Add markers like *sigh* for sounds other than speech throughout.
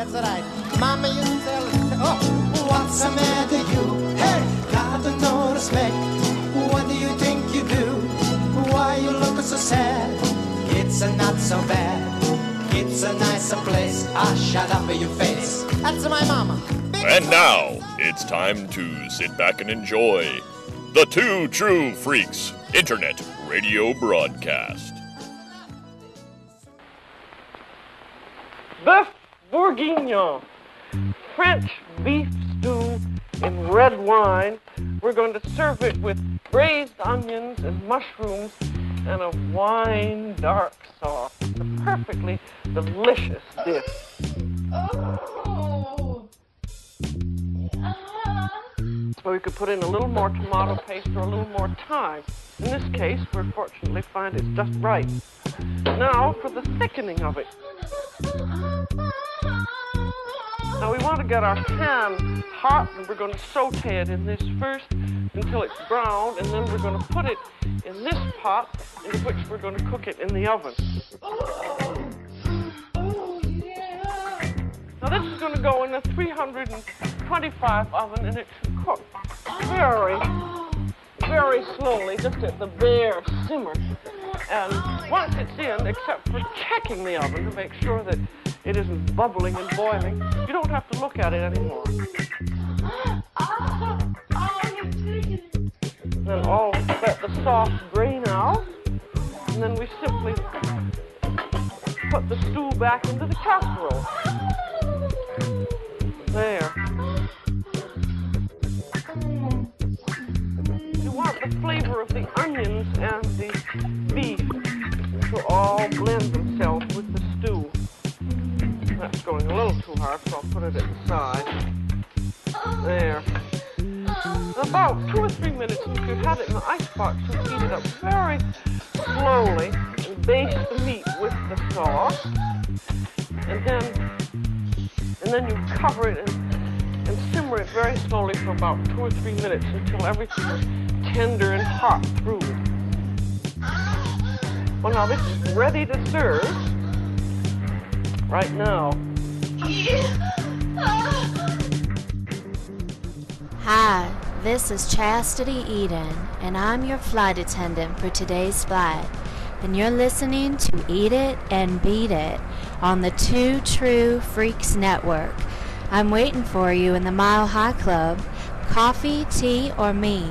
That's right. Mama used to tell us, oh, what's the matter you? Hey, got no respect. What do you think you do? Why you look so sad? It's a not so bad. It's a nicer place. Ah, shut up your face. That's my mama. And now it's time to sit back and enjoy the Two True Freaks Internet Radio Broadcast. Bœuf bourguignon, French beef stew in red wine. We're going to serve it with braised onions and mushrooms and a wine dark sauce. It's a perfectly delicious dish. Oh. So we could put in a little more tomato paste or a little more thyme. In this case, we fortunately find it's just right. Now for the thickening of it. *laughs* Now we want to get our pan hot and we're going to saute it in this first until it's brown and then we're going to put it in this pot into which we're going to cook it in the oven. Now this is going to go in a 325 oven and it should cook very, very slowly, just at the bare simmer. And once it's in, except for checking the oven to make sure that it isn't bubbling and boiling, you don't have to look at it anymore. Then all let the sauce drain out, and then we simply put the stew back into the casserole. There. You want the flavor of the onions and the beef to all blend That's going a little too hard, so I'll put it inside. the side. There. About two or three minutes, you have it in the icebox and heat it up very slowly and baste the meat with the sauce. And then and then you cover it and, and simmer it very slowly for about two or three minutes until everything is tender and hot through. Well, now this is ready to serve right now. Hi, this is Chastity Eden, and I'm your flight attendant for today's flight. And you're listening to Eat It and Beat It on the Two True Freaks Network. I'm waiting for you in the Mile High Club. Coffee, tea, or me?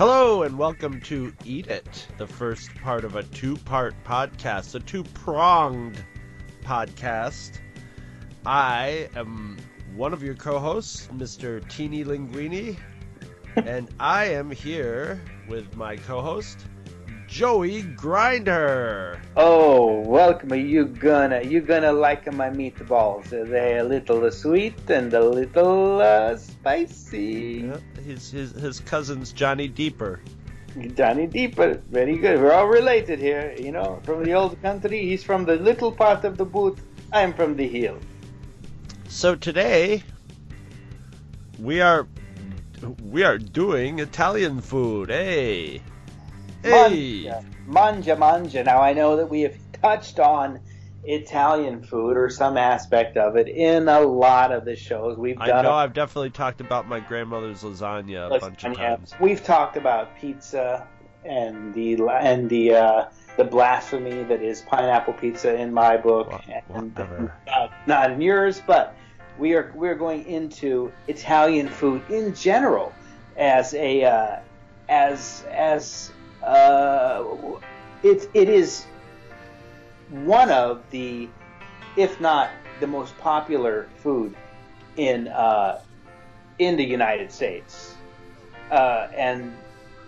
Hello and welcome to Eat It, the first part of a two part podcast, a two pronged podcast. I am one of your co hosts, Mr. Teeny Linguini, *laughs* and I am here with my co host, Joey Grinder. Oh, welcome. You gonna you gonna like my meatballs? They're a little sweet and a little uh, spicy. Yeah, his, his his cousin's Johnny Deeper. Johnny Deeper, very good. We're all related here, you know. From the old country, he's from the little part of the boot. I'm from the hill. So today we are we are doing Italian food. Hey. Hey. Manja, manja, manja. Now I know that we have touched on Italian food or some aspect of it in a lot of the shows we've done. I know I've definitely talked about my grandmother's lasagna a bunch of times. We've talked about pizza and the and the uh, the blasphemy that is pineapple pizza in my book, Wha- and uh, not in yours. But we are we are going into Italian food in general as a uh, as as uh, it it is one of the if not the most popular food in uh, in the United States. Uh, and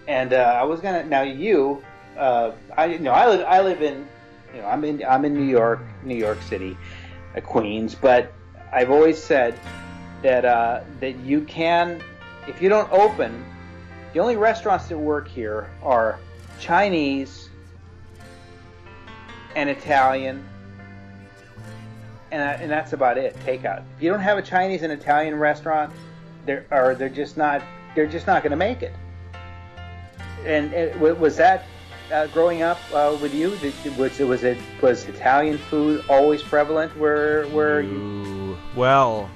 and uh, I was gonna now you uh, I you know I live I live in you know I'm in I'm in New York New York City, uh, Queens, but I've always said that uh, that you can if you don't open the only restaurants that work here are Chinese and Italian and, and that's about it. Takeout. If you don't have a Chinese and Italian restaurant, they're or they're just not they're just not going to make it. And it, was that uh, growing up uh, with you? Did, was was it was Italian food always prevalent where where you? Well,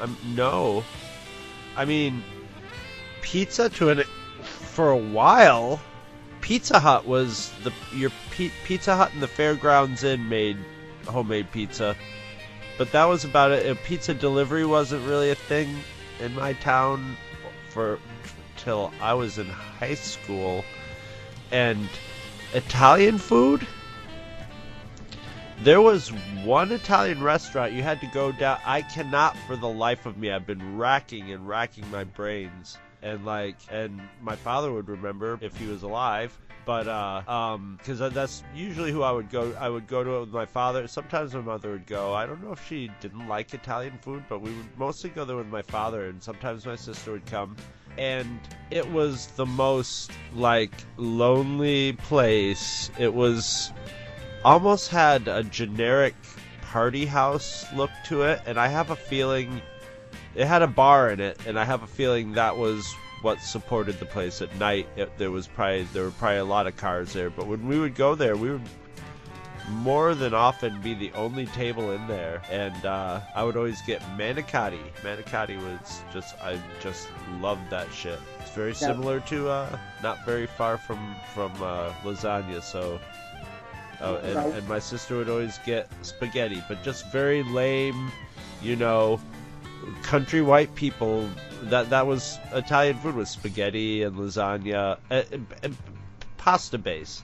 um, no. I mean, pizza to an for a while. Pizza Hut was the your P, Pizza Hut and the Fairgrounds Inn made homemade pizza, but that was about it. Pizza delivery wasn't really a thing in my town for till I was in high school, and Italian food. There was one Italian restaurant you had to go down. I cannot for the life of me. I've been racking and racking my brains and like and my father would remember if he was alive but uh um because that's usually who i would go i would go to it with my father. Sometimes my mother would go. I don't know if she didn't like italian food but we would mostly go there with my father and sometimes my sister would come. And it was the most like lonely place. It was almost had a generic party house look to it and i have a feeling it had a bar in it, and I have a feeling that was what supported the place at night. It, there was probably there were probably a lot of cars there, but when we would go there, we would more than often be the only table in there, and uh, I would always get manicotti. Manicotti was just I just loved that shit. It's very similar to uh, not very far from from uh, lasagna, so. Oh, and, and my sister would always get spaghetti, but just very lame, you know, country white people that that was Italian food was spaghetti and lasagna and, and, and pasta base.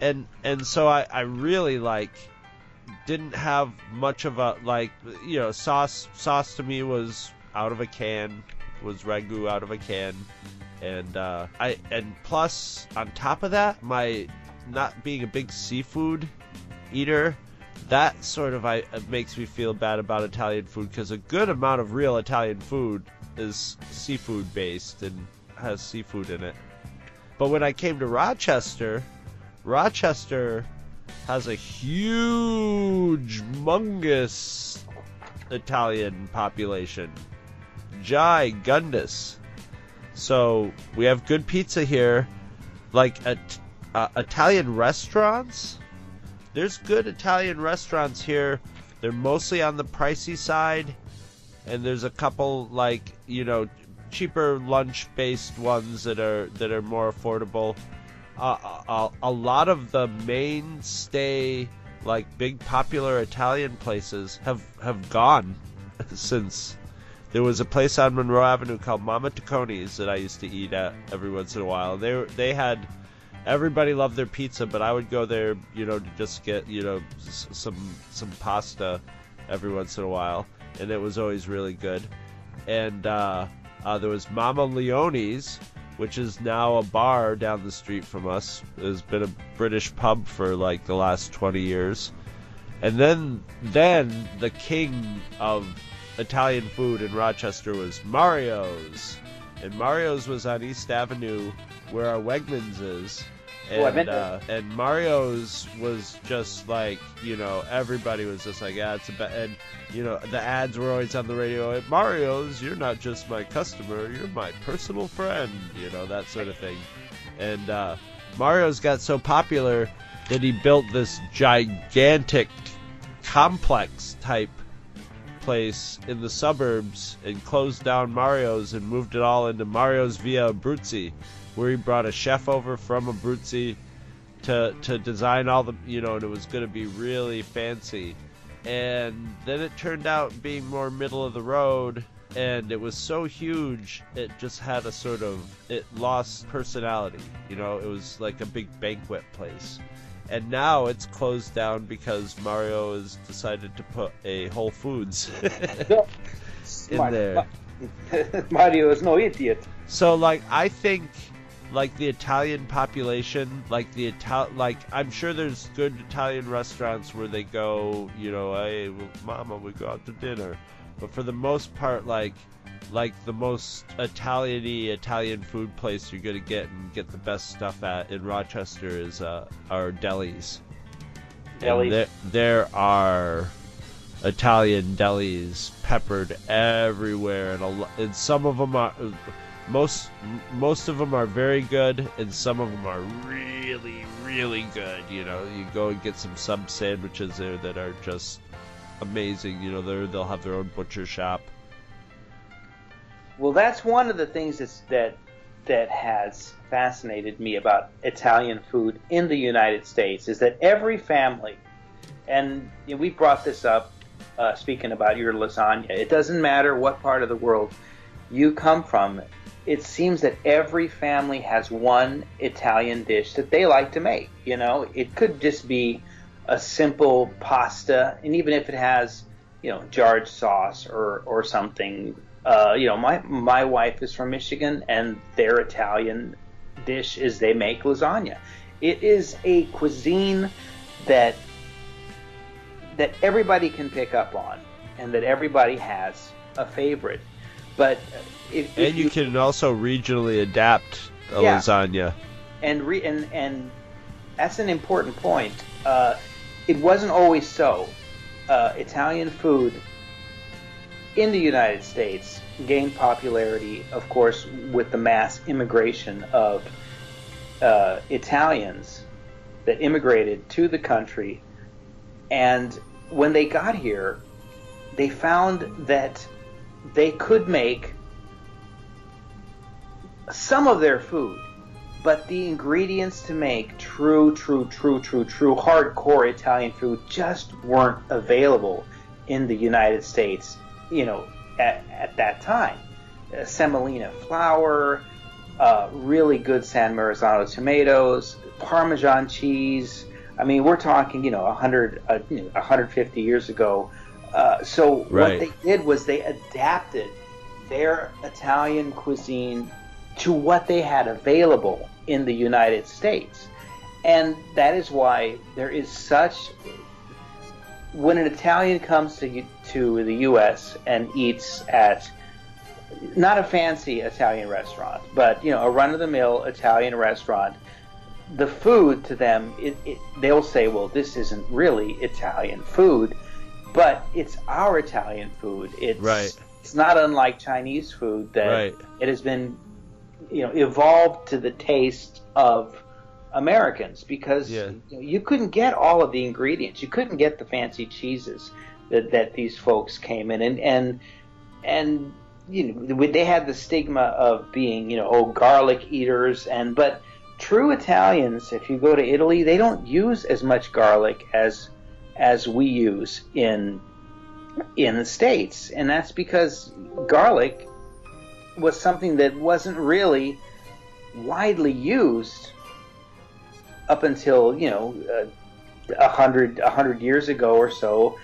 And and so I, I really like didn't have much of a like you know sauce sauce to me was out of a can was ragu out of a can. And uh, I and plus on top of that my not being a big seafood eater that sort of I makes me feel bad about Italian food because a good amount of real Italian food is seafood based and has seafood in it. But when I came to Rochester, Rochester has a huge, mungus Italian population. Gigundous. So we have good pizza here. Like at, uh, Italian restaurants, there's good Italian restaurants here. They're mostly on the pricey side, and there's a couple like you know cheaper lunch-based ones that are that are more affordable. Uh, a, a lot of the mainstay like big popular Italian places have have gone *laughs* since there was a place on Monroe Avenue called Mama Tacconi's that I used to eat at every once in a while. They they had everybody loved their pizza, but I would go there, you know, to just get, you know, some some pasta every once in a while, and it was always really good. And uh, uh, there was Mama Leone's, which is now a bar down the street from us. It has been a British pub for like the last 20 years. And then then the king of Italian food in Rochester was Mario's. And Mario's was on East Avenue where our Wegmans is and, Oh, uh, and Mario's was just like you know everybody was just like yeah it's a ba-. and you know the ads were always on the radio at Mario's you're not just my customer you're my personal friend you know that sort of thing and uh, Mario's got so popular that he built this gigantic complex type place in the suburbs and closed down Mario's and moved it all into Mario's Via Abruzzi where he brought a chef over from Abruzzi to to design all the you know and it was going to be really fancy. And then it turned out being more middle of the road and it was so huge it just had a sort of it lost personality. You know it was like a big banquet place and now it's closed down because Mario has decided to put a Whole Foods *laughs* in Mar- there. *laughs* Mario is no idiot. So like I think like the Italian population, like the Ital like I'm sure there's good Italian restaurants where they go, you know, hey, well, mama, we go out to dinner. But for the most part like like the most Italian-y Italian food place you're gonna get and get the best stuff at in Rochester is uh, our delis. Delis. And there, there are Italian delis peppered everywhere, and, a, and some of them are most most of them are very good, and some of them are really really good. You know, you go and get some sub sandwiches there that are just amazing. You know, they they'll have their own butcher shop. Well, that's one of the things that's, that that has fascinated me about Italian food in the United States is that every family, and we brought this up uh, speaking about your lasagna. It doesn't matter what part of the world you come from. It seems that every family has one Italian dish that they like to make. You know, it could just be a simple pasta, and even if it has, you know, jarred sauce or or something. Uh, you know, my my wife is from Michigan, and their Italian dish is they make lasagna. It is a cuisine that that everybody can pick up on, and that everybody has a favorite. But if, if And you can also regionally adapt a Yeah. lasagna. and re, and and that's an important point. Uh, it wasn't always so. Uh, Italian food in the United States gained popularity, of course, with the mass immigration of uh, Italians that immigrated to the country, and when they got here, they found that they could make some of their food but the ingredients to make true, true, true, true, true hardcore Italian food just weren't available in the United States, you know, at, at that time. Uh, semolina flour, uh, really good San Marzano tomatoes, Parmesan cheese. I mean, we're talking, you know, 100, uh, you know, 150 years ago. Uh, so Right. what they did was they adapted their Italian cuisine to what they had available in the United States. And that is why there is such when an Italian comes to to the US and eats at not a fancy Italian restaurant, but you know, a run of the mill Italian restaurant, the food to them it, it, they'll say, "Well, this isn't really Italian food." But it's our Italian food. It's Right. it's not unlike Chinese food that Right. it has been you know evolved to the taste of Americans because Yeah. you, couldn't get all of the ingredients. You couldn't get the fancy cheeses that, that these folks came in and and and you know they had the stigma of being you know oh garlic eaters and but true Italians if you go to Italy they don't use as much garlic as as we use in in the states and that's because garlic was something that wasn't really widely used up until you know uh, a hundred a hundred years ago or so,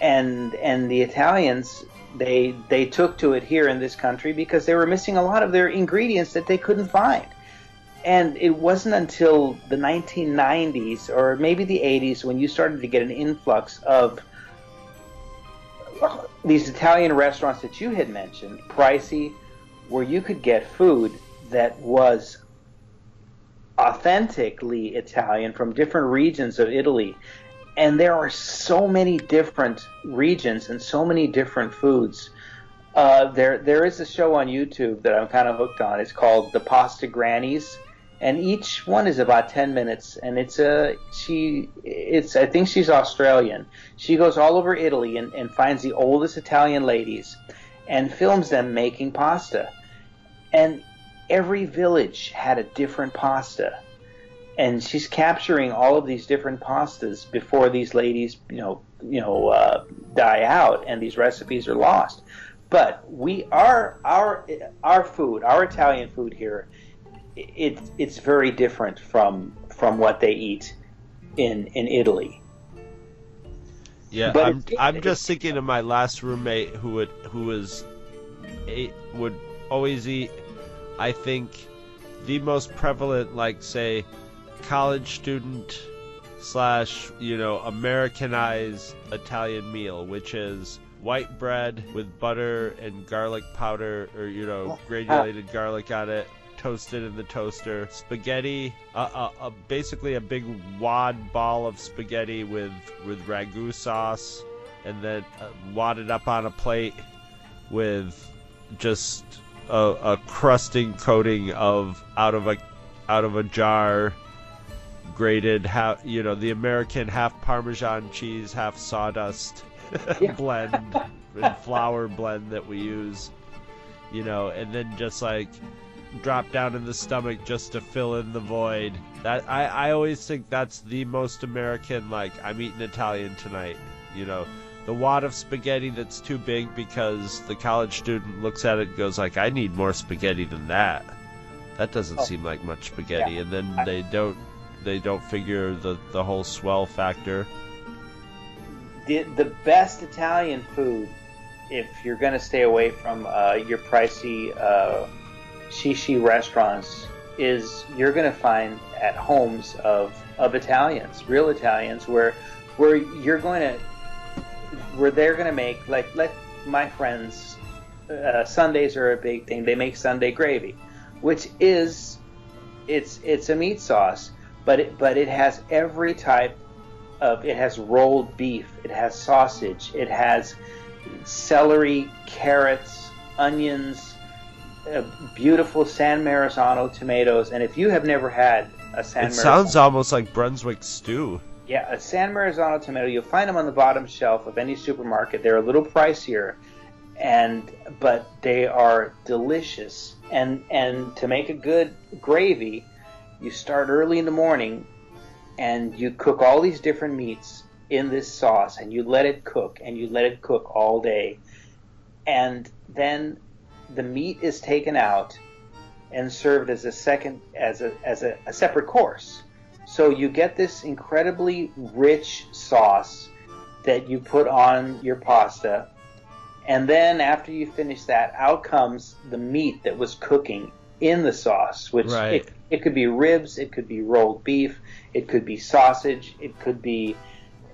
and and the Italians they they took to it here in this country because they were missing a lot of their ingredients that they couldn't find. And it wasn't until the 1990s or maybe the 80s when you started to get an influx of these Italian restaurants that you had mentioned, pricey, where you could get food that was authentically Italian from different regions of Italy. And there are so many different regions and so many different foods. Uh, there, there is a show on YouTube that I'm kind of hooked on. It's called The Pasta Grannies, and each one is about 10 minutes. And it's a she, it's I think she's Australian. She goes all over Italy and, and finds the oldest Italian ladies, and films them making pasta. And every village had a different pasta. And she's capturing all of these different pastas before these ladies you know you know uh, die out and these recipes are lost. But we are our our food our italian food here it it's very different from from what they eat in in italy. Yeah, But I'm I'm just thinking of my last roommate who would who was ate, would always eat I think the most prevalent like say college student slash you know Americanized Italian meal which is white bread with butter and garlic powder or you know granulated garlic on it toasted in the toaster spaghetti uh, uh, uh, basically a big wad ball of spaghetti with with ragu sauce and then uh, wadded up on a plate with just a, a crusting coating of out of a out of a jar grated half you know the American half Parmesan cheese half sawdust *laughs* blend and flour blend that we use you know and then just like drop down in the stomach just to fill in the void. That I, I always think that's the most American like I'm eating Italian tonight you know the wad of spaghetti that's too big because the college student looks at it and goes like I need more spaghetti than that that doesn't Oh. seem like much spaghetti Yeah. and then I- they don't they don't figure the the whole swell factor the, the best Italian food, if you're going to stay away from uh, your pricey uh, shishi restaurants, is you're going to find at homes of, of Italians, real Italians, where where you're going to where they're going to make like let my friends uh, Sundays are a big thing. They make Sunday gravy, which is it's it's a meat sauce, but it, but it has every type of it has rolled beef, it has sausage, it has celery, carrots, onions, uh, beautiful San Marzano tomatoes. And if you have never had a San it sounds almost like Brunswick stew yeah, a San Marzano tomato, you'll find them on the bottom shelf of any supermarket. They're a little pricier, and but they are delicious. And and to make a good gravy, you start early in the morning, and you cook all these different meats in this sauce, and you let it cook, and you let it cook all day, and then the meat is taken out and served as a second as a as a, a separate course. So you get this incredibly rich sauce that you put on your pasta. And then after you finish that, out comes the meat that was cooking in the sauce, which Right. it, it could be ribs, it could be rolled beef, it could be sausage, it could be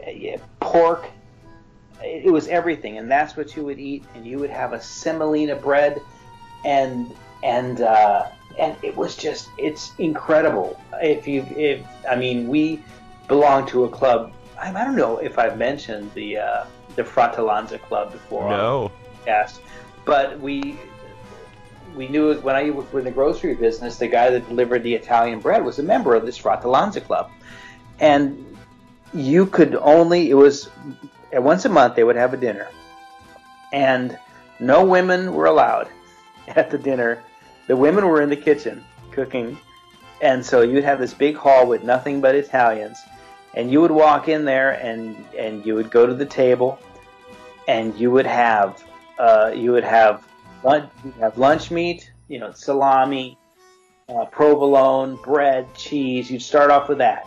uh, pork. It, it was everything, and that's what you would eat. And you would have a semolina bread, and and uh, and it was just it's incredible. If you if I mean we belong to a club. I, I don't know if I've mentioned the uh, the Fratellanza Club before. on no podcast, but we we knew when I was in the grocery business. The guy that delivered the Italian bread was a member of this Fratellanza Club, and you could only it was once a month they would have a dinner, and no women were allowed *laughs* at the dinner. The women were in the kitchen cooking, and so you'd have this big hall with nothing but Italians, and you would walk in there and and you would go to the table, and you would have uh, you would have lunch, you'd have lunch meat, you know, salami, uh, provolone, bread, cheese. You'd start off with that.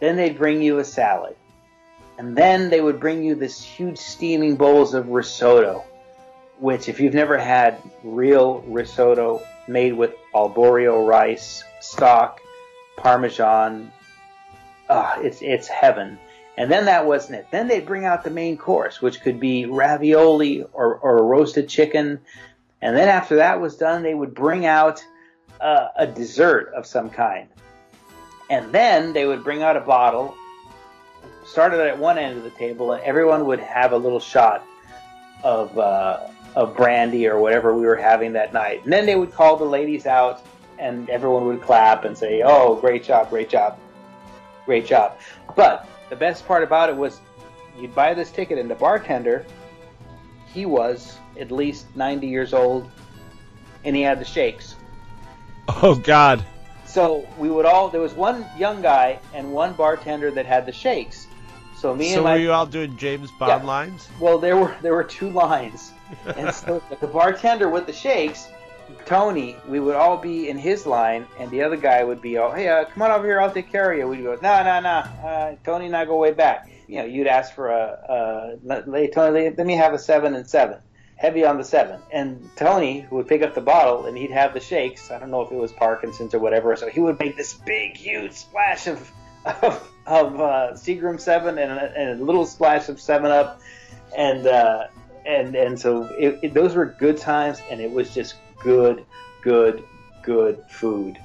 Then they'd bring you a salad. And then they would bring you this huge steaming bowls of risotto, which, if you've never had real risotto made with arborio rice, stock, parmesan, ah, it's, it's heaven. And then that wasn't it. Then they'd bring out the main course, which could be ravioli or, or roasted chicken. And then after that was done, they would bring out uh, a dessert of some kind. And then they would bring out a bottle, started at one end of the table, and everyone would have a little shot of uh, of brandy or whatever we were having that night. And then they would call the ladies out, and everyone would clap and say, "Oh, great job, great job, great job." But the best part about it was, you'd buy this ticket, and the bartender, he was at least 90 years old, and he had the shakes. oh god So we would all. There was one young guy and one bartender that had the shakes. So me so and were you all doing James Bond Yeah. lines well, there were there were two lines, and so the bartender with the shakes, Tony, we would all be in his line, and the other guy would be, oh, hey, uh, come on over here, I'll take care of you. We'd go, no, no, no, uh, Tony and I go way back. You know, you'd ask for a, let, let- Tony, let me have a seven and seven, heavy on the seven. And Tony would pick up the bottle, and he'd have the shakes. I don't know if it was Parkinson's or whatever, so he would make this big, huge splash of of, of uh, Seagram seven and a, and a little splash of Seven Up, and uh, and and so it, it, those were good times, and it was just good, good, good food.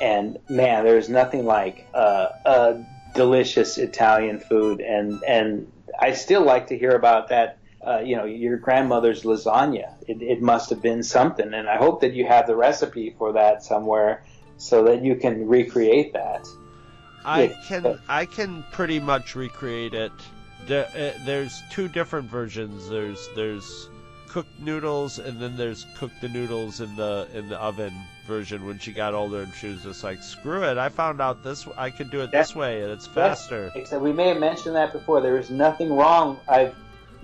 And man, there's nothing like uh, a delicious Italian food, and and I still like to hear about that uh, you know, your grandmother's lasagna. It, it must have been something, and I hope that you have the recipe for that somewhere so that you can recreate that. I can I can pretty much recreate it. Uh, there's two different versions. There's there's cooked noodles and then there's cook the noodles in the in the oven version. When she got older and she was just like, screw it. I found out this I could do it this way and it's faster. Except we may have mentioned that before. There is nothing wrong. I've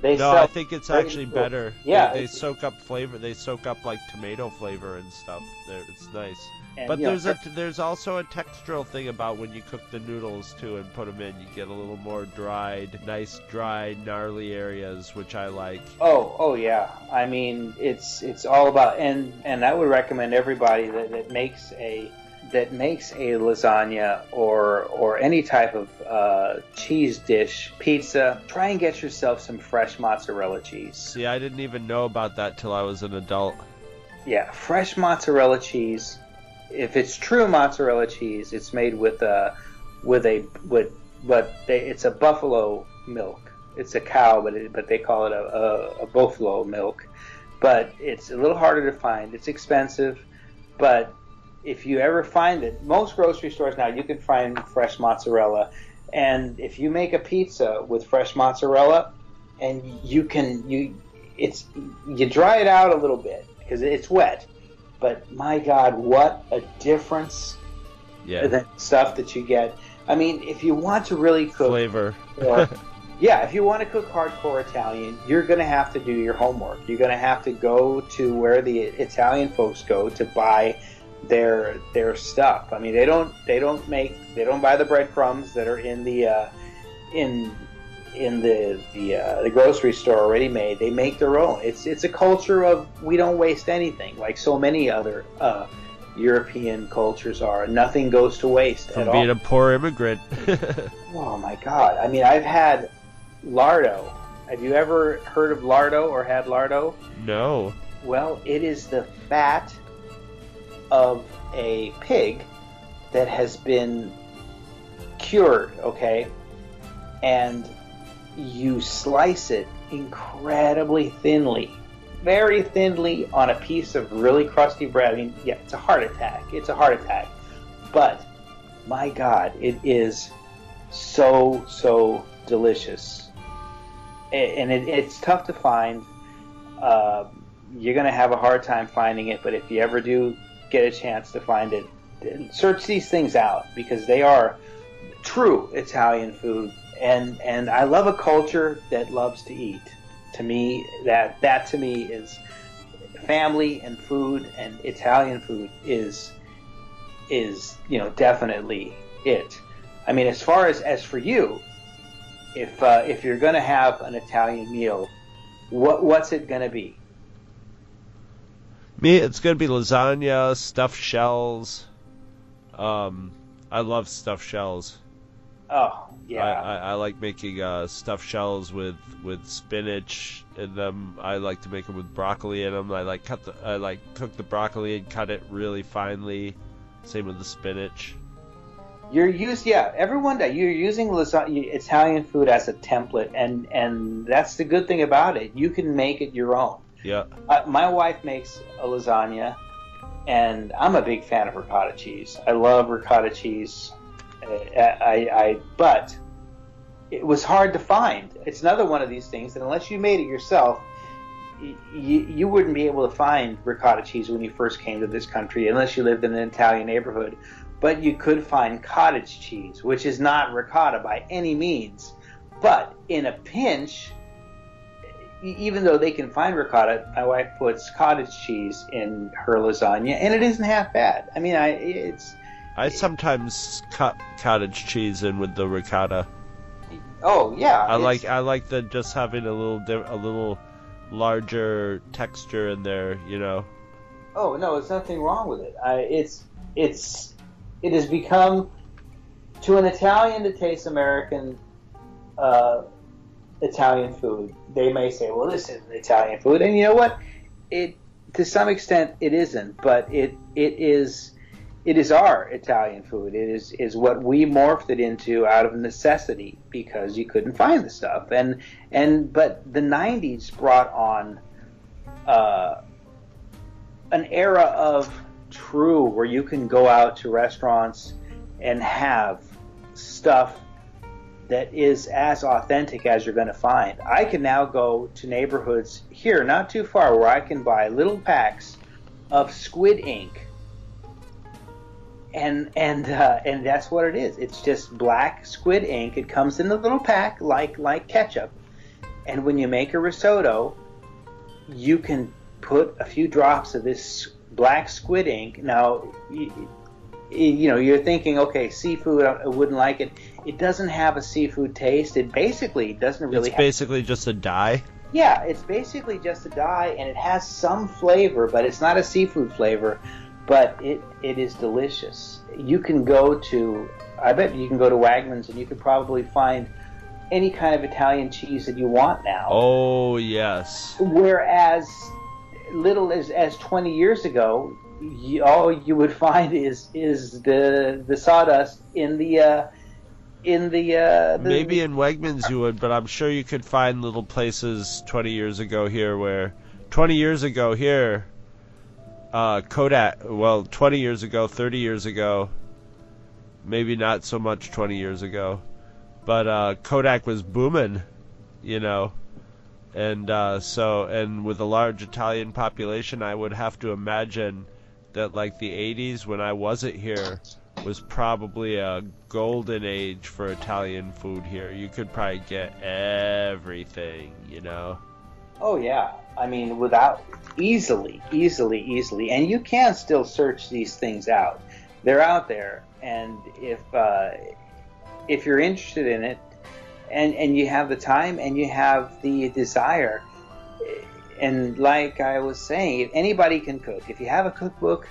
they No, I think it's actually better. Yeah, they, they soak up flavor. They soak up like tomato flavor and stuff. They're, it's nice. And, But you know, there's a there's also a textural thing about when you cook the noodles too and put them in, you get a little more dried, nice dry, gnarly areas, which I like. Oh, oh yeah. I mean, it's it's all about and and I would recommend everybody that, that makes a that makes a lasagna or or any type of uh, cheese dish, pizza. Try and get yourself some fresh mozzarella cheese. See, I didn't even know about that till I was an adult. Yeah, fresh mozzarella cheese. If it's true mozzarella cheese, it's made with a with a with but they, it's a buffalo milk. It's a cow, but it, but they call it a, a, a buffalo milk. But it's a little harder to find. It's expensive, but if you ever find it, most grocery stores now you can find fresh mozzarella. And if you make a pizza with fresh mozzarella, and you can you it's you dry it out a little bit because it's wet. But my God, what a difference Yeah, than stuff that you get. I mean, if you want to really cook, flavor. or, *laughs* yeah, if you want to cook hardcore Italian, you're going to have to do your homework. You're going to have to go to where the Italian folks go to buy their their stuff. I mean, they don't they don't make they don't buy the breadcrumbs that are in the uh, in in the the uh, the grocery store already made. They make their own. It's it's a culture of we don't waste anything, like so many other uh, European cultures are. Nothing goes to waste From at all. being a poor immigrant. *laughs* Oh my god! I mean, I've had lardo. Have you ever heard of lardo or had lardo? no. Well, it is the fat of a pig that has been cured, okay? And you slice it incredibly thinly, very thinly on a piece of really crusty bread. I mean, yeah, it's a heart attack. It's a heart attack. But my God, it is so, so delicious. And it, it's tough to find. Uh, you're going to have a hard time finding it, but if you ever do get a chance to find it, search these things out because they are true Italian food. And, and I love a culture that loves to eat. To me, that that to me is family and food and Italian food is is you know definitely it. I mean, as far as as for you, if uh, if you're going to have an Italian meal, what what's it going to be? Me, it's gonna be lasagna, stuffed shells. Um, I love stuffed shells. Oh yeah, I, I, I like making uh, stuffed shells with with spinach in them. I like to make them with broccoli in them. I like cut the I like cook the broccoli and cut it really finely. Same with the spinach. you're used yeah. Everyone that you're using lasagna, Italian food as a template, and and that's the good thing about it. You can make it your own. Yeah, Uh, my wife makes a lasagna, and I'm a big fan of ricotta cheese. I love ricotta cheese. I, I, but it was hard to find. It's another one of these things that unless you made it yourself, y- you, wouldn't be able to find ricotta cheese when you first came to this country unless you lived in an Italian neighborhood. But you could find cottage cheese, which is not ricotta by any means. But in a pinch, even though they can find ricotta, my wife puts cottage cheese in her lasagna, and it isn't half bad. I mean, I it's I sometimes cut cottage cheese in with the ricotta. oh yeah. I it's- like I like the just having a little di- a little larger texture in there. You know. Oh no, there's nothing wrong with it. I, it's it's it has become to an Italian to taste American uh, Italian food. They may say, "Well, this isn't Italian food," and you know what? It to some extent it isn't, but it it is it is our Italian food. It is is what we morphed it into out of necessity because you couldn't find the stuff. And and but the '90s brought on uh, an era of true where you can go out to restaurants and have stuff that is as authentic as you're going to find. I can now go to neighborhoods here, not too far, where I can buy little packs of squid ink and and uh, and that's what it is. It's just black squid ink. It comes in a little pack like like ketchup, and when you make a risotto, you can put a few drops of this black squid ink. Now, you, you know you're thinking, okay, seafood, I wouldn't like it. It doesn't have a seafood taste. It basically doesn't really. It's basically just a dye. yeah, it's basically just a dye, and it has some flavor, but it's not a seafood flavor. But it, it is delicious. You can go to, I bet you can go to Wegmans and you could probably find any kind of Italian cheese that you want now. Oh yes. Whereas, little as, as 20 years ago, you, all you would find is is the the sawdust in the uh, in the, uh, the Maybe in Wegmans you would, but I'm sure you could find little places 20 years ago here where 20 years ago here uh, Kodak, well, 20 years ago, 30 years ago, maybe not so much 20 years ago, but uh, Kodak was booming, you know, and uh, so and with a large Italian population, I would have to imagine that like the 80s when I wasn't here was probably a golden age for Italian food here. You could probably get everything, you know. Oh yeah, I mean without easily, easily, easily, and you can still search these things out. They're out there, and if uh, if you're interested in it, and and you have the time and you have the desire, and like I was saying, if anybody can cook, if you have a cookbook,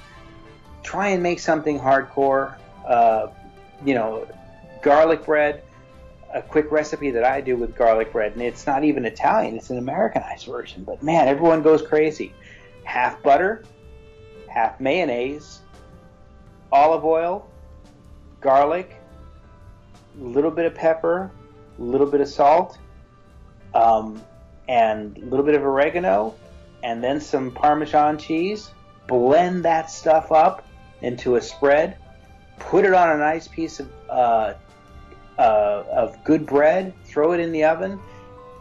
try and make something hardcore. Uh, you know, garlic bread a quick recipe that I do with garlic bread, and it's not even Italian, it's an Americanized version. But man, everyone goes crazy. Half butter, half mayonnaise, olive oil, garlic, a little bit of pepper, a little bit of salt, um, and a little bit of oregano, and then some Parmesan cheese. Blend that stuff up into a spread. Put it on a nice piece of uh, uh, of good bread, throw it in the oven,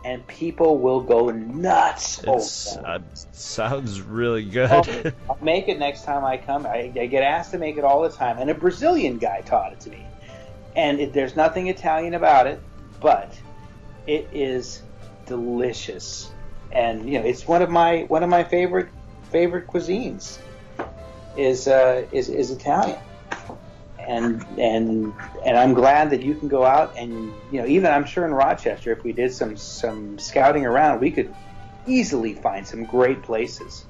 and people will go nuts. Over uh, sounds really good. it. *laughs* I'll make it next time I come. I, I get asked to make it all the time, and a Brazilian guy taught it to me. And it, there's nothing Italian about it, but it is delicious, and you know it's one of my one of my favorite favorite cuisines is uh, is is Italian and and and I'm glad that you can go out and you know even I'm sure in Rochester if we did some some scouting around we could easily find some great places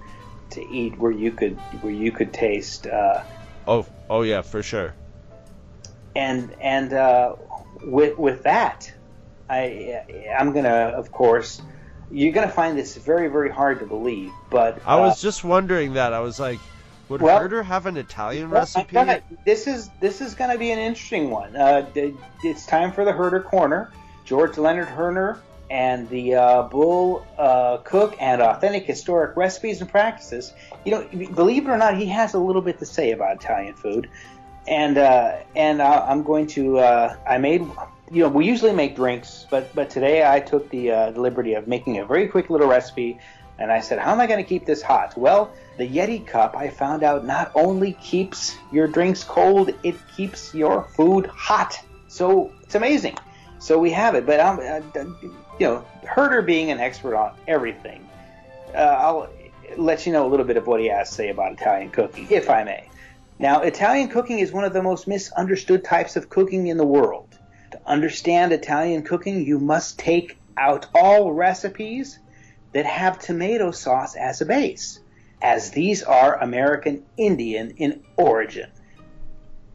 to eat where you could where you could taste uh, oh, oh yeah, for sure. and and uh, with with that I I'm gonna of course you're gonna find this very very hard to believe but I uh, was just wondering that. I was like, would Well- Herter have an Italian Well, recipe? Gonna- this is this is going to be an interesting one. Uh, it's time for the Herter Corner. George Leonard Herter and the uh, Bull uh, Cook and Authentic Historic Recipes and Practices. You know, believe it or not, he has a little bit to say about Italian food. And uh, and I- I'm going to uh, I made you know we usually make drinks, but but today I took the, uh, the liberty of making a very quick little recipe. And I said, how am I going to keep this hot? Well, the Yeti cup, I found out, not only keeps your drinks cold, it keeps your food hot. So it's amazing. So we have it. But I'm, uh, you know, Herter being an expert on everything, uh, I'll let you know a little bit of what he has to say about Italian cooking, if I may. Now, Italian cooking is one of the most misunderstood types of cooking in the world. To understand Italian cooking, you must take out all recipes that have tomato sauce as a base, as these are American Indian in origin.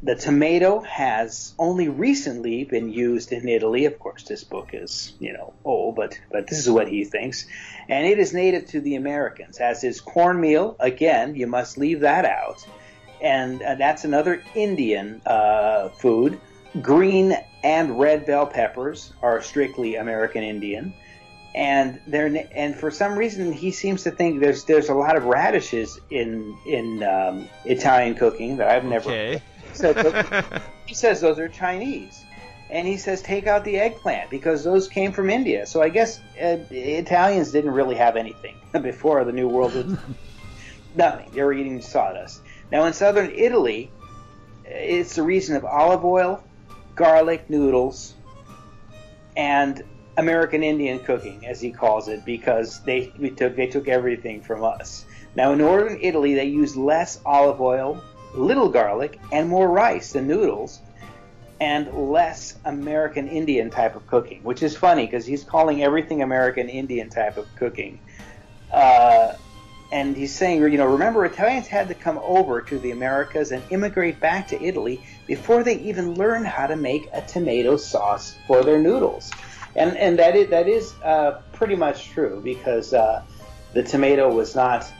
The tomato has only recently been used in Italy. Of course, this book is, you know, old, but, but this is what he thinks. And it is native to the Americans, as is cornmeal. Again, you must leave that out. and uh, that's another Indian uh, food. Green and red bell peppers are strictly American Indian, and they're and for some reason he seems to think there's there's a lot of radishes in in um, Italian cooking that I've never. Okay. that- *laughs* he says those are Chinese. And he says take out the eggplant because those came from India. So I guess uh, Italians didn't really have anything *laughs* before the New World was *laughs* nothing. They were eating sawdust. Now in southern Italy, it's the region of olive oil, garlic noodles, and American Indian cooking, as he calls it, because they we took they took everything from us. Now in northern Italy, they use less olive oil, little garlic, and more rice and noodles, and less American Indian type of cooking, which is funny because he's calling everything American Indian type of cooking. Uh, and he's saying, you know, remember Italians had to come over to the Americas and immigrate back to Italy before they even learned how to make a tomato sauce for their noodles. And and that is that is uh, pretty much true because uh, the tomato was not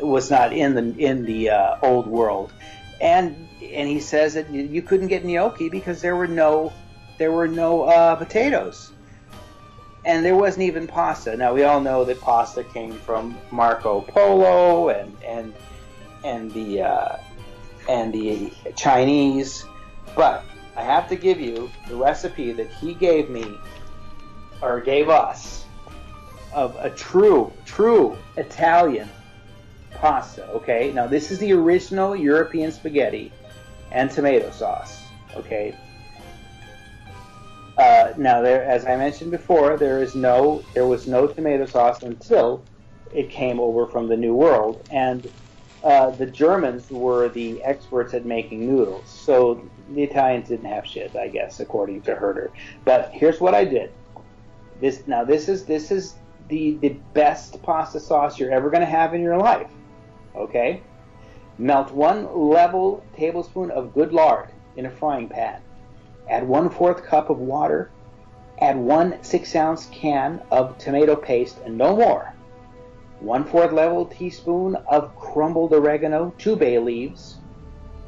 was not in the in the uh, old world, and and he says that you- couldn't get gnocchi because there were no there were no uh, potatoes, and there wasn't even pasta. Now we all know that pasta came from Marco Polo and and and the uh, and the Chinese, but I have to give you the recipe that he gave me or gave us of a true true Italian pasta. Okay, now this is the original European spaghetti and tomato sauce. Okay. Uh, now there, as I mentioned before, there is no, there was no tomato sauce until it came over from the New World, and uh, the Germans were the experts at making noodles. So the Italians didn't have shit, I guess, according to Herter. But here's what I did. This now this is this is the the best pasta sauce you're ever going to have in your life. Okay? Melt one level tablespoon of good lard in a frying pan. Add one fourth cup of water. Add one six ounce can of tomato paste and no more. One fourth level teaspoon of crumbled oregano, two bay leaves,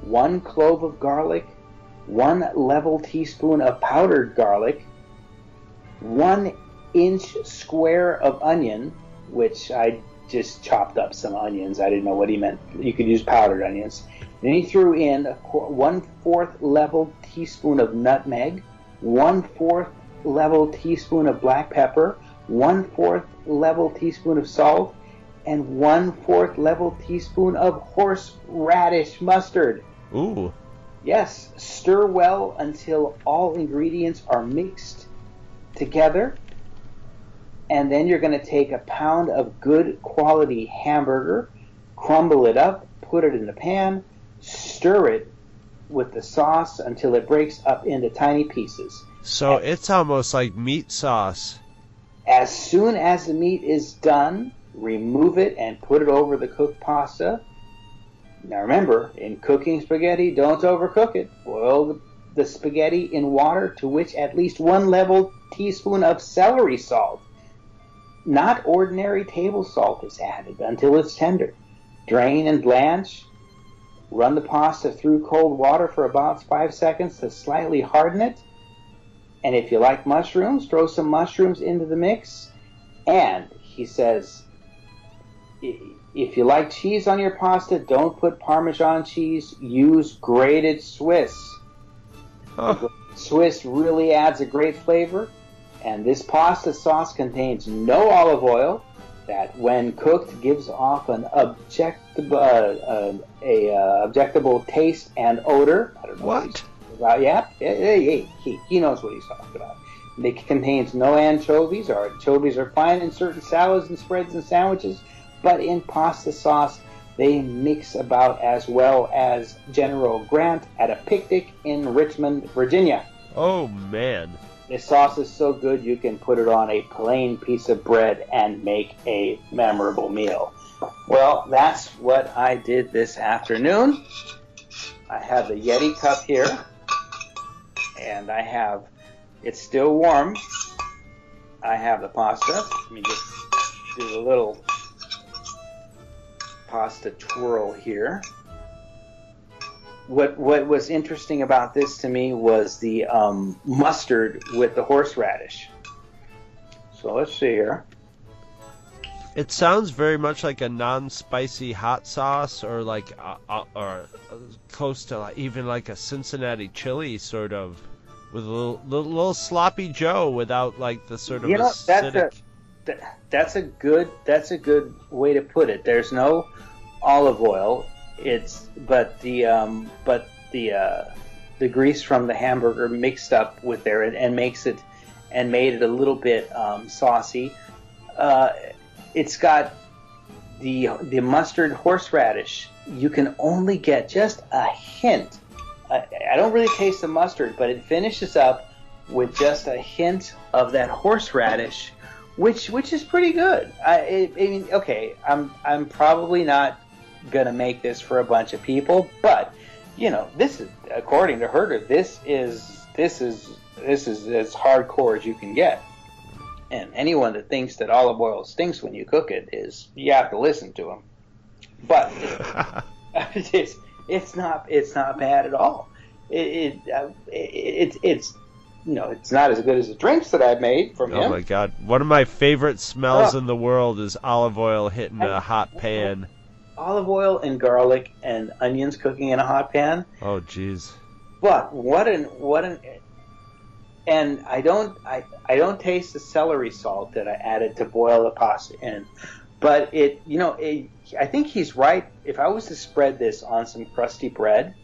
one clove of garlic, one level teaspoon of powdered garlic, one inch square of onion, which I just chopped up some onions. I didn't know what he meant. You could use powdered onions. Then he threw in a qu- one fourth level teaspoon of nutmeg, one fourth level teaspoon of black pepper, one fourth level teaspoon of salt, and one fourth level teaspoon of horseradish mustard. Ooh. Yes, stir well until all ingredients are mixed together. And then you're going to take a pound of good quality hamburger, crumble it up, put it in the pan, stir it with the sauce until it breaks up into tiny pieces. So it's almost like meat sauce. As soon as the meat is done, remove it and put it over the cooked pasta. Now remember, in cooking spaghetti, don't overcook it. Boil the, the spaghetti in water to which at least one level teaspoon of celery salt, not ordinary table salt, is added until it's tender. Drain and blanch. Run the pasta through cold water for about five seconds to slightly harden it. And if you like mushrooms, throw some mushrooms into the mix. And he says, if you like cheese on your pasta, don't put Parmesan cheese. Use grated Swiss. Huh. *laughs* Swiss really adds a great flavor. And this pasta sauce contains no olive oil. That, when cooked, gives off an objectable, uh, uh, a uh, objectable taste and odor. I don't know what about, yeah, yeah, he, he knows what he's talking about. It contains no anchovies, or anchovies are fine in certain salads and spreads and sandwiches, but in pasta sauce, they mix about as well as General Grant at a picnic in Richmond, Virginia. Oh man. This sauce is so good you can put it on a plain piece of bread and make a memorable meal. Well, that's what I did this afternoon. I have the Yeti cup here, and I have it's still warm. I have the pasta. Let me just do a little pasta twirl here. what what was interesting about this to me was the um, mustard with the horseradish. So let's see here. It sounds very much like a non-spicy hot sauce, or like, uh, uh, or close to like, even like a Cincinnati chili, sort of, with a little, little, little sloppy Joe without like the sort of You know, that's acidic. That's a good that's a good way to put it. There's no olive oil. It's but the um, but the uh, the grease from the hamburger mixed up with there and, and makes it and made it a little bit um, saucy. Uh, it's got the the mustard horseradish. You can only get just a hint. I, I don't really taste the mustard, but it finishes up with just a hint of that horseradish, which which is pretty good. I, I, mean, okay, I'm I'm probably not gonna make this for a bunch of people, but you know, this is according to Herter, this is this is this is as hardcore as you can get. And anyone that thinks that olive oil stinks when you cook it is you have to listen to them. But *laughs* *laughs* it's it's not it's not bad at all. It, it, uh, it, it's you know it's not as good as the drinks that I've made from Oh him. Oh my god! One of my favorite smells Oh. in the world is olive oil hitting a hot pan. Olive oil and garlic and onions cooking in a hot pan. Oh jeez. But what an what an and I don't I, I don't taste the celery salt that I added to boil the pasta in. But it you know it, I think he's right. If I was to spread this on some crusty bread,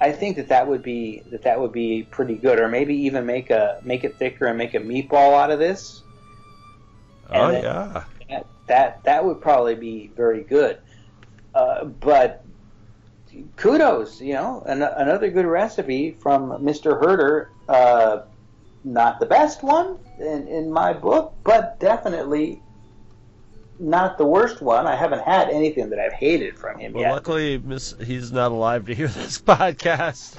I think that that would be that that would be pretty good. Or maybe even make a make it thicker and make a meatball out of this. Oh yeah. that that, that would probably be very good. Uh, but kudos, you know, an, another good recipe from Mr. Herter. Uh, not the best one in, in my book, but definitely not the worst one. I haven't had anything that I've hated from him Well, yet. luckily, Miss, he's not alive to hear this *laughs* podcast,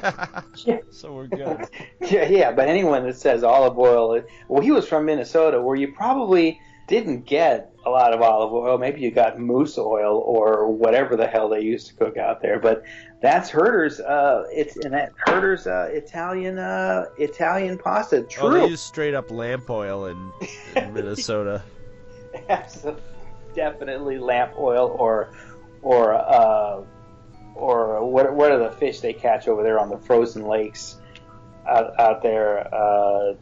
Yeah. *laughs* so we're good. *laughs* yeah, yeah, but anyone that says olive oil, well, he was from Minnesota, where you probably didn't get a lot of olive oil. Maybe you got moose oil or whatever the hell they used to cook out there. But that's Herter's. Uh, it's and that Herter's uh, Italian uh, Italian pasta. Oh, True, they use straight up lamp oil in, in Minnesota. Absolutely, definitely lamp oil or or uh, or what what are the fish they catch over there on the frozen lakes out, out there? Uh,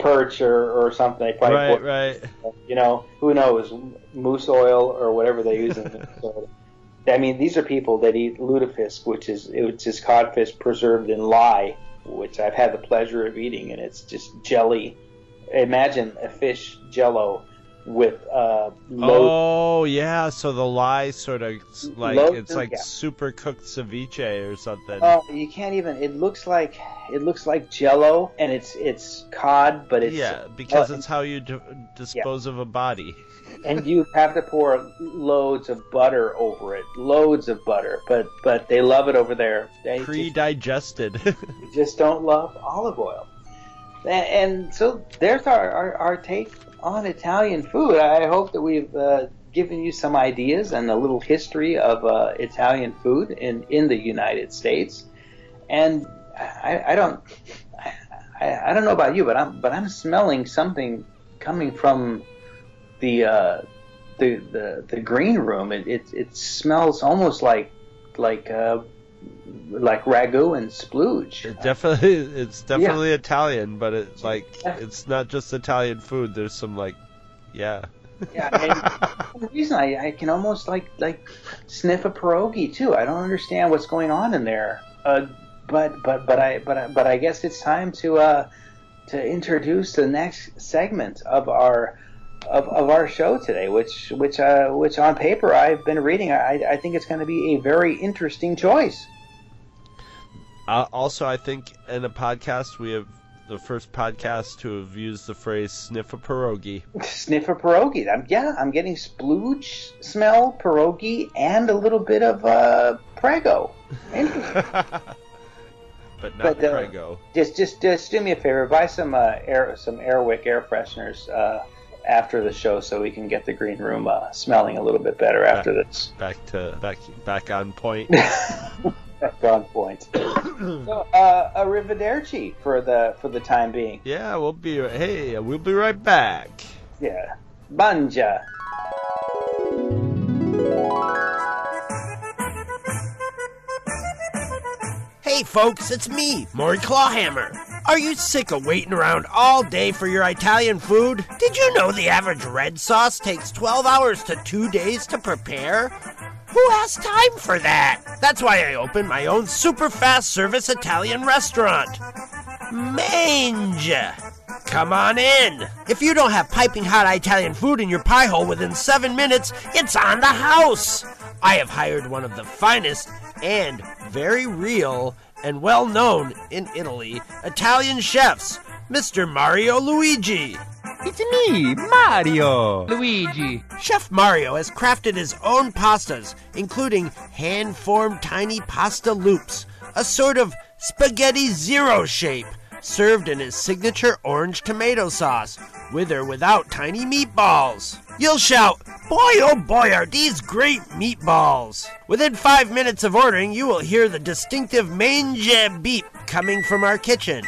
perch or, or something. They probably right, right. you know, who knows, moose oil or whatever they use in Minnesota. *laughs* I mean, these are people that eat lutefisk, which is which is codfish preserved in lye, which I've had the pleasure of eating, and it's just jelly. Imagine a fish jello with uh, loads. Oh yeah, so the lye sort of like Loads it's like yeah. super cooked ceviche or something. Oh, you can't even. It looks like it looks like jello, and it's it's cod, but it's yeah, because oh, it's how you d- dispose of a body. *laughs* and you have to pour loads of butter over it, loads of butter. But but they love it over there. They Pre-digested. *laughs* just don't love olive oil. And, and so there's our, our, our take on Italian food. I hope that we've uh, given you some ideas and a little history of uh, Italian food in, in the United States. And I, I don't I, I don't know about you, but I'm but I'm smelling something coming from the uh, the, the the green room. It, it it smells almost like like uh, like ragu and splooge. It definitely, it's definitely Italian, but it's like it's not just Italian food. There's some like, yeah. Yeah, and some reason I, I can almost like like sniff a pierogi too. I don't understand what's going on in there. Uh, but but but I but I, but I guess it's time to uh to introduce the next segment of our of, of our show today, which which uh which on paper I've been reading. I I think it's going to be a very interesting choice. Uh, also, I think in a podcast we have the first podcast to have used the phrase "sniff a pierogi." *laughs* Sniff a pierogi. I'm, yeah, I'm getting splooge smell, pierogi, and a little bit of uh prego. *laughs* But not But, uh, Prego. just just just do me a favor buy some uh, air some airwick air fresheners uh, after the show so we can get the green room uh, smelling a little bit better after this Back to back back on point. *laughs* *laughs* At gunpoint. *coughs* so, uh, arrivederci for the for the time being. Yeah, we'll be. Hey, we'll be right back. Yeah. Banja. Hey folks, it's me, Maury Clawhammer. Are you sick of waiting around all day for your Italian food? Did you know the average red sauce takes 12 hours to 2 days to prepare? Who has time for that? That's why I opened my own super fast service Italian restaurant. Mange! Come on in. If you don't have piping hot Italian food in your pie hole within seven minutes, it's on the house. I have hired one of the finest and very real and well known in Italy Italian chefs, Mr. Mario Luigi. It's me, Mario! Luigi! Chef Mario has crafted his own pastas, including hand formed tiny pasta loops, a sort of spaghetti zero shape, served in his signature orange tomato sauce, with or without tiny meatballs. You'll shout, Boy oh boy, are these great meatballs! Within five minutes of ordering, you will hear the distinctive mange beep coming from our kitchen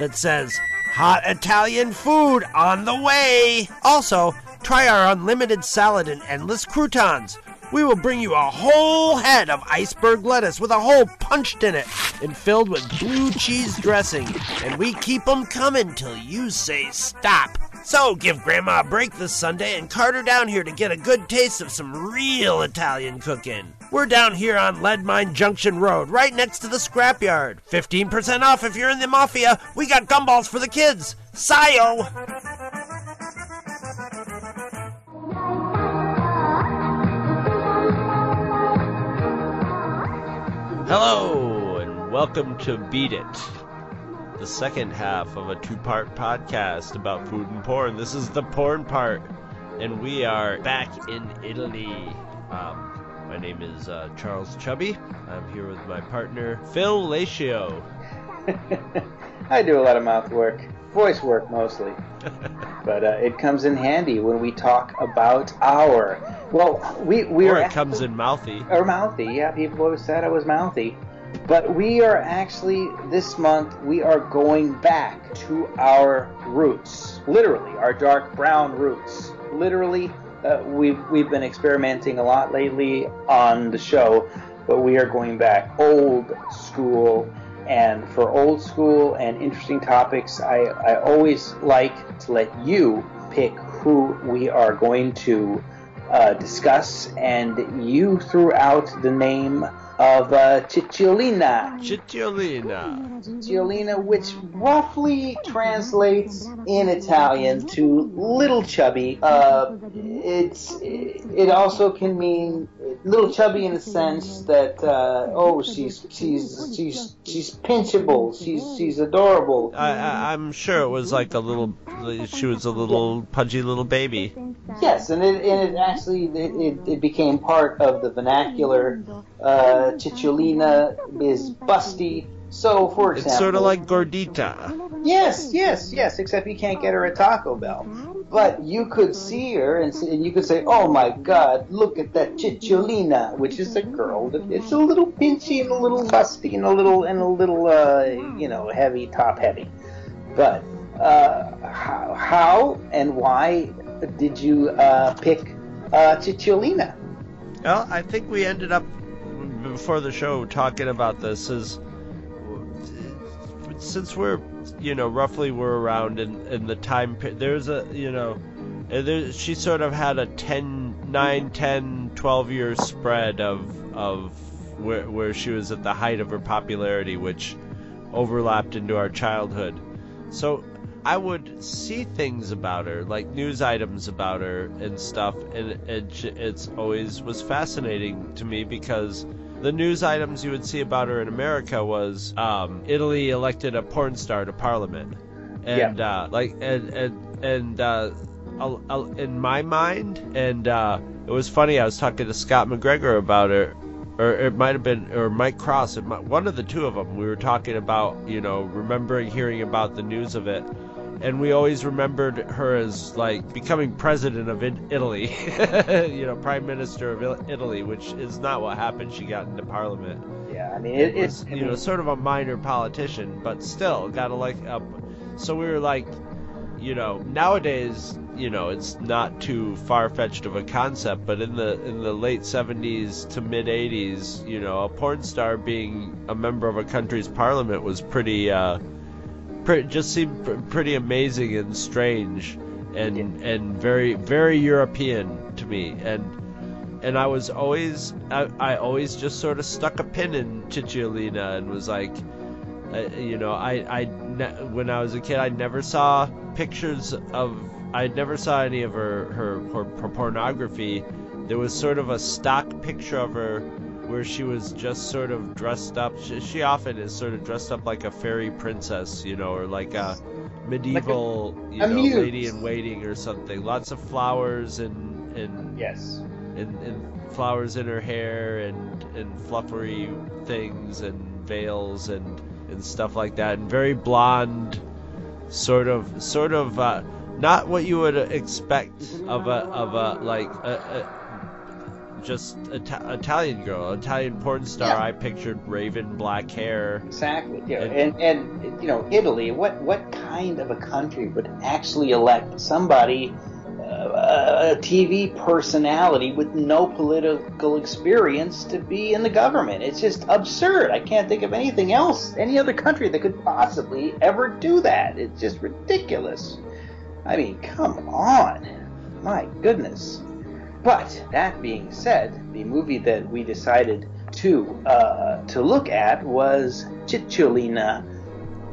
that says, Hot Italian food on the way! Also, try our unlimited salad and endless croutons. We will bring you a whole head of iceberg lettuce with a hole punched in it and filled with blue cheese dressing, and we keep 'em coming till you say stop. So give Grandma a break this Sunday and cart her down here to get a good taste of some real Italian cooking. We're down here on Lead Mine Junction Road, right next to the scrapyard. 15% off if you're in the Mafia. We got gumballs for the kids. Sayo! Hello, and welcome to Beat It, the second half of a two part podcast about food and porn. This is the porn part, and we are back in Italy. Um, my name is uh, Charles Chubby. I'm here with my partner, Phil Latio. *laughs* I do a lot of mouth work, voice work mostly, *laughs* but uh, it comes in handy when we talk about our. Well, we we or are it comes in mouthy. or mouthy. Yeah, people always said I was mouthy, but we are actually this month we are going back to our roots, literally our dark brown roots. Literally, uh, we've we've been experimenting a lot lately on the show, but we are going back old school. And for old school and interesting topics, I, I always like to let you pick who we are going to uh, discuss, and you threw out the name of uh, Cicciolina. Cicciolina. Cicciolina, which roughly translates in Italian to little chubby. Uh, it's it also can mean little chubby in the sense that uh, oh she's she's she's she's pinchable, she's she's adorable. I, I, I'm sure it was like a little. She was a little pudgy little baby. Yes, and it, and it actually it, it, it became part of the vernacular. Uh, Cicciolina is busty. So, for example, It's sort of like gordita. yes, yes, yes. Except you can't get her at Taco Bell. But you could see her and, see, and you could say, "Oh my God, look at that Cicciolina," which is a girl that it's a little pinchy and a little busty and a little and a little uh, you know heavy, top heavy. But uh, how, how and why did you uh, pick uh, Cicciolina? Well, I think we ended up before the show talking about this is since we're you know roughly we're around in, in the time there's a you know there, she sort of had a 10 9 10 12 year spread of of where, where she was at the height of her popularity which overlapped into our childhood. So I would see things about her, like news items about her and stuff, and it, it's always was fascinating to me because the news items you would see about her in America was um, Italy elected a porn star to parliament, and uh, like and and and uh, in my mind, and uh, it was funny. I was talking to Scott McGregor about her. Or it might have been, or Mike Cross, it might, one of the two of them. We were talking about, you know, remembering hearing about the news of it, and we always remembered her as like becoming president of Italy, *laughs* you know, prime minister of Italy, which is not what happened. She got into parliament. Yeah. I mean, it, was, it's you know sort of a minor politician, but still got to like up. So we were like, you know, nowadays, you know, it's not too far fetched of a concept, but in the in the late '70s to mid '80s, you know, a porn star being a member of a country's parliament was pretty, uh, pretty just seemed pr- pretty amazing and strange, and and very very European to me, and and I was always I, I always just sort of stuck a pin in Cicciolina and was like, uh, you know, I I ne- when I was a kid I never saw pictures of I never saw any of her her, her, her pornography. There was sort of a stock picture of her where she was just sort of dressed up. She, she often is sort of dressed up like a fairy princess, you know, or like a medieval, you a know, lady in waiting or something. Lots of flowers and and yes. and, and flowers in her hair and and fluffery things and veils and and stuff like that and very blonde sort of sort of uh, not what you would expect of a of a like a, a just Ita- Italian girl Italian porn star Yeah. I pictured raven black hair Exactly. Yeah. And- And, and you know, Italy. What what kind of a country would actually elect somebody, uh, a TV personality with no political experience, to be in the government? It's just absurd. I can't think of anything else, any other country that could possibly ever do that. It's just ridiculous. I mean, come on. My goodness. But that being said, the movie that we decided to uh, to look at was Cicciolina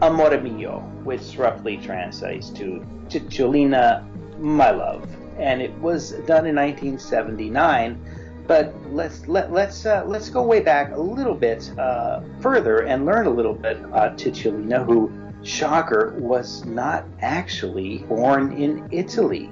Amore Mio, which roughly translates to Cicciolina My Love, and it was done in 1979. But let's let, let's uh, let's go way back a little bit uh, further and learn a little bit about Cicciolina, who, shocker, was not actually born in Italy.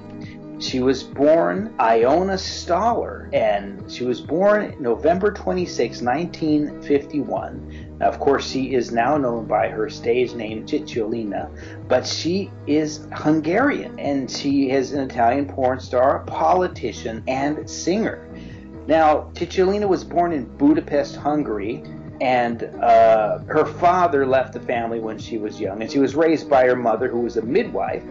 She was born Ilona Staller, and she was born November 26, 1951. Now, of course, she is now known by her stage name Cicciolina, but she is Hungarian, and she is an Italian porn star, politician, and singer. Now, Cicciolina was born in Budapest, Hungary, and uh, her father left the family when she was young, and she was raised by her mother, who was a midwife,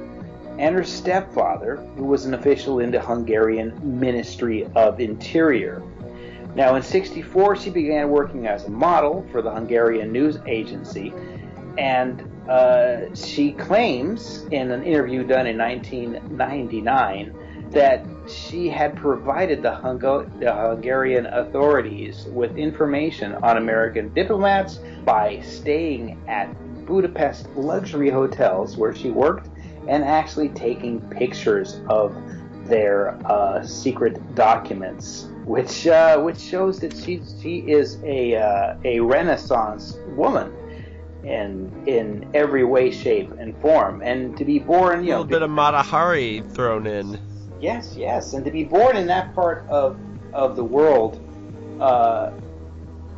and her stepfather, who was an official in the Hungarian Ministry of Interior. Now, in 64, she began working as a model for the Hungarian news agency, and uh, she claims in an interview done in 1999 that she had provided the, the Hungarian authorities with information on American diplomats by staying at Budapest luxury hotels where she worked and actually taking pictures of their uh, secret documents, which uh, which shows that she she is a uh, a Renaissance woman in in every way, shape, and form. And to be born, you know, a little bit of Mata Hari thrown in Yes, yes, and to be born in that part of of the world, uh,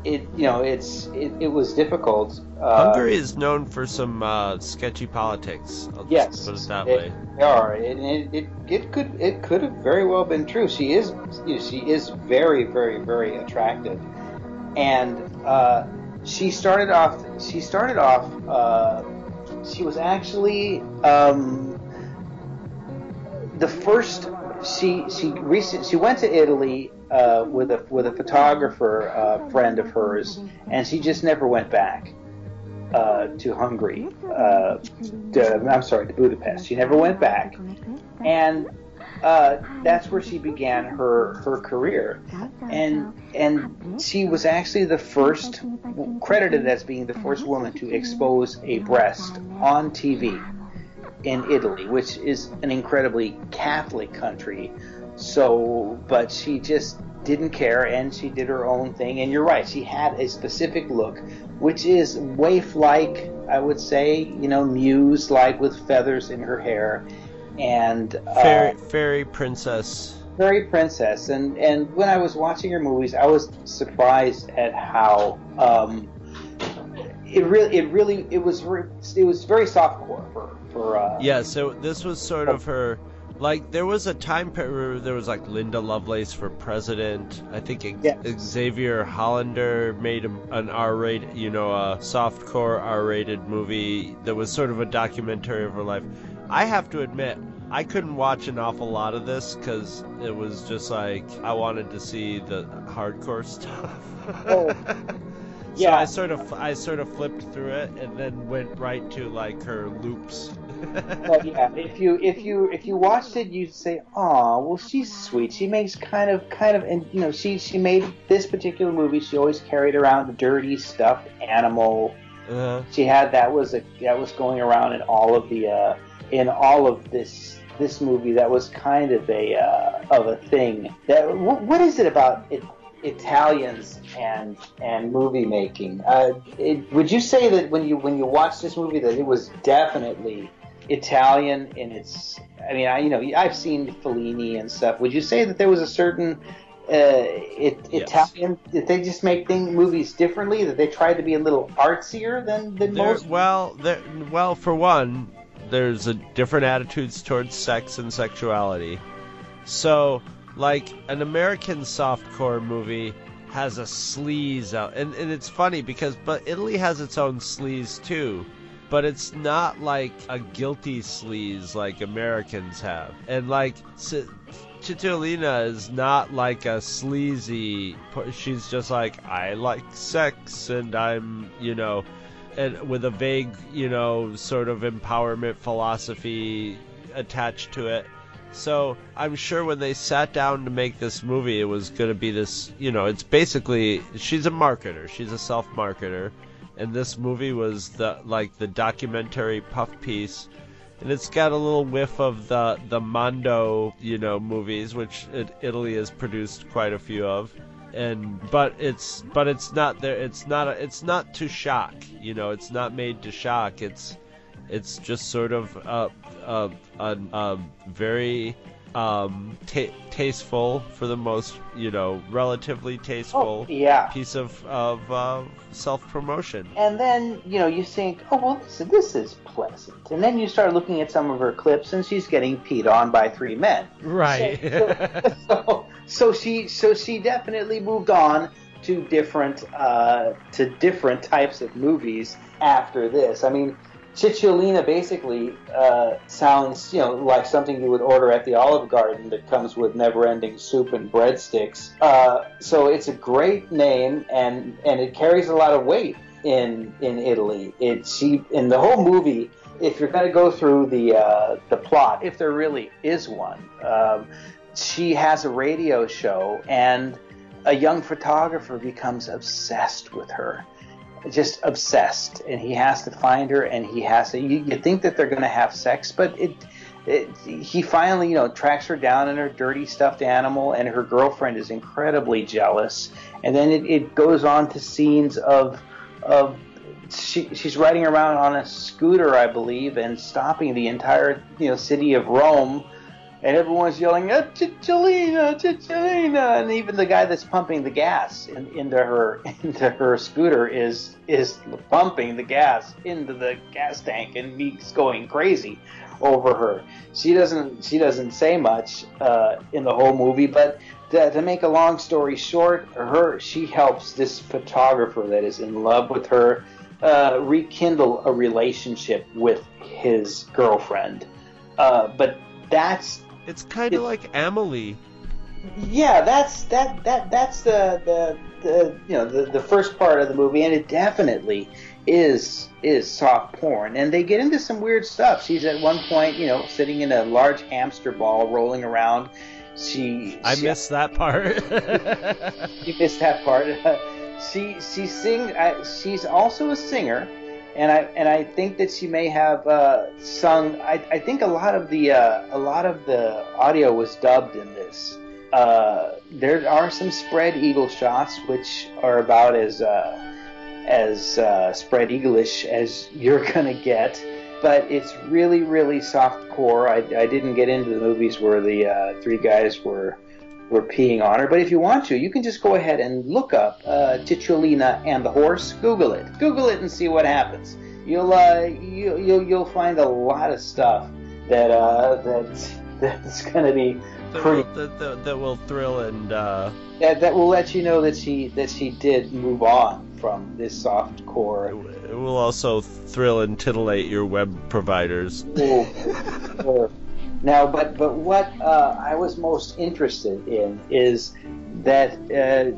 it you know it's it, it was difficult. Uh, Hungary is known for some uh, sketchy politics I'll Yes, put it that it- way They are. It, it, it, it could it could have very well been true. She is you know, she is very very very attractive, and uh, she started off she started off uh, she was actually um, the first she she recent she went to Italy uh, with a with a photographer uh, friend of hers, and she just never went back uh, to Hungary. Uh, to, I'm sorry, to Budapest. She never went back, and uh, that's where she began her her career. And and she was actually the first credited as being the first woman to expose a breast on TV in Italy, which is an incredibly Catholic country. So, but she just didn't care and she did her own thing. And you're right, she had a specific look, which is waif like, I would say, you know, muse like with feathers in her hair. And uh, fairy fairy princess Fairy princess and and when i was watching her movies i was surprised at how um it really it really it was very it was very softcore for for uh Yeah, so this was sort of her Like there was a time period there was like Linda Lovelace for president. I think Yeah. Xaviera Hollander made an R-rated, you know, a softcore R-rated movie that was sort of a documentary of her life. I have to admit, I couldn't watch an awful lot of this because it was just like I wanted to see the hardcore *laughs* stuff. Oh. So I sort of I sort of flipped through it and then went right to like her loops. Well, yeah, if you if you if you watched it, you'd say, "Oh, well, she's sweet. She makes kind of kind of, and you know, she she made this particular movie. She always carried around a dirty stuffed animal. Uh, She had that was a that was going around in all of the uh, in all of this this movie. That was kind of a uh, of a thing. That what, what is it about it? Italians and and movie making. Uh, it, would you say that when you when you watch this movie that it was definitely Italian in its? I mean, I you know I've seen Fellini and stuff. Would you say that there was a certain uh, it, Yes. Italian? Did they just make thing, movies differently? That they tried to be a little artsier than than there, most? well, there, well, for one, there's a different attitudes towards sex and sexuality. So, like an American softcore movie has a sleaze out, and, and it's funny because but Italy has its own sleaze too. But it's not like a guilty sleaze like Americans have, and like Cicciolina is not like a sleazy. She's just like I like sex, and I'm you know and with a vague, you know, sort of empowerment philosophy attached to it. So I'm sure when they sat down to make this movie, it was going to be this, you know, it's basically she's a marketer, she's a self-marketer, and this movie was the like the documentary puff piece, and it's got a little whiff of the the Mondo, you know, movies, which it, Italy has produced quite a few of. And but it's but it's not there it's not a, it's not to shock you know it's not made to shock. It's it's just sort of a a, a, a very um ta- tasteful for the most you know relatively tasteful Oh, yeah. piece of of uh, self promotion And then you know you think, oh well, this, this is pleasant. And then you start looking at some of her clips, and she's getting peed on by three men. right so, so she so she definitely moved on to different uh, to different types of movies after this. I mean, Cicciolina basically uh, sounds you know like something you would order at the Olive Garden that comes with never-ending soup and breadsticks. Uh, so it's a great name and and it carries a lot of weight in in Italy. It she in the whole movie. If you're going to go through the uh, the plot, if there really is one, um, she has a radio show and a young photographer becomes obsessed with her just obsessed and he has to find her and he has to you, you think that they're going to have sex but it, it he finally you know tracks her down in her dirty stuffed animal and her girlfriend is incredibly jealous. And then it, it goes on to scenes of of she, she's riding around on a scooter i believe and stopping the entire you know city of rome and everyone's yelling, "Ah, Cicciolina, Cicciolina!" And even the guy that's pumping the gas in, into her *laughs* into her scooter is is pumping the gas into the gas tank, and he's going crazy over her. She doesn't she doesn't say much uh, in the whole movie, but to, to make a long story short, her she helps this photographer that is in love with her uh, rekindle a relationship with his girlfriend. Uh, but that's it's kind of like Amelie yeah, that's that that that's the the, the you know the, the first part of the movie, and it definitely is is soft porn. And they get into some weird stuff. She's at one point, you know, sitting in a large hamster ball, rolling around. She I she, missed that part *laughs* you missed that part. *laughs* she she sing. Uh, she's also a singer, and I and I think that she may have uh, sung. I, I think a lot of the uh, a lot of the audio was dubbed in this. Uh, there are some spread eagle shots, which are about as uh, as uh, spread eaglish as *laughs* you're gonna get. But it's really, really soft core. I, I didn't get into the movies where the uh, three guys were were peeing on her. But if you want to, you can just go ahead and look up uh, and the horse. Google it. Google it and see what happens. You'll uh, you, you'll you'll find a lot of stuff that uh, that *laughs* that's going to be That pretty. will, that, that, that will thrill and uh, That, that will let you know that she that she did move on from this soft core. it will also thrill and titillate your web providers. Ooh, *laughs* sure. Now, but but what uh, I was most interested in is that uh,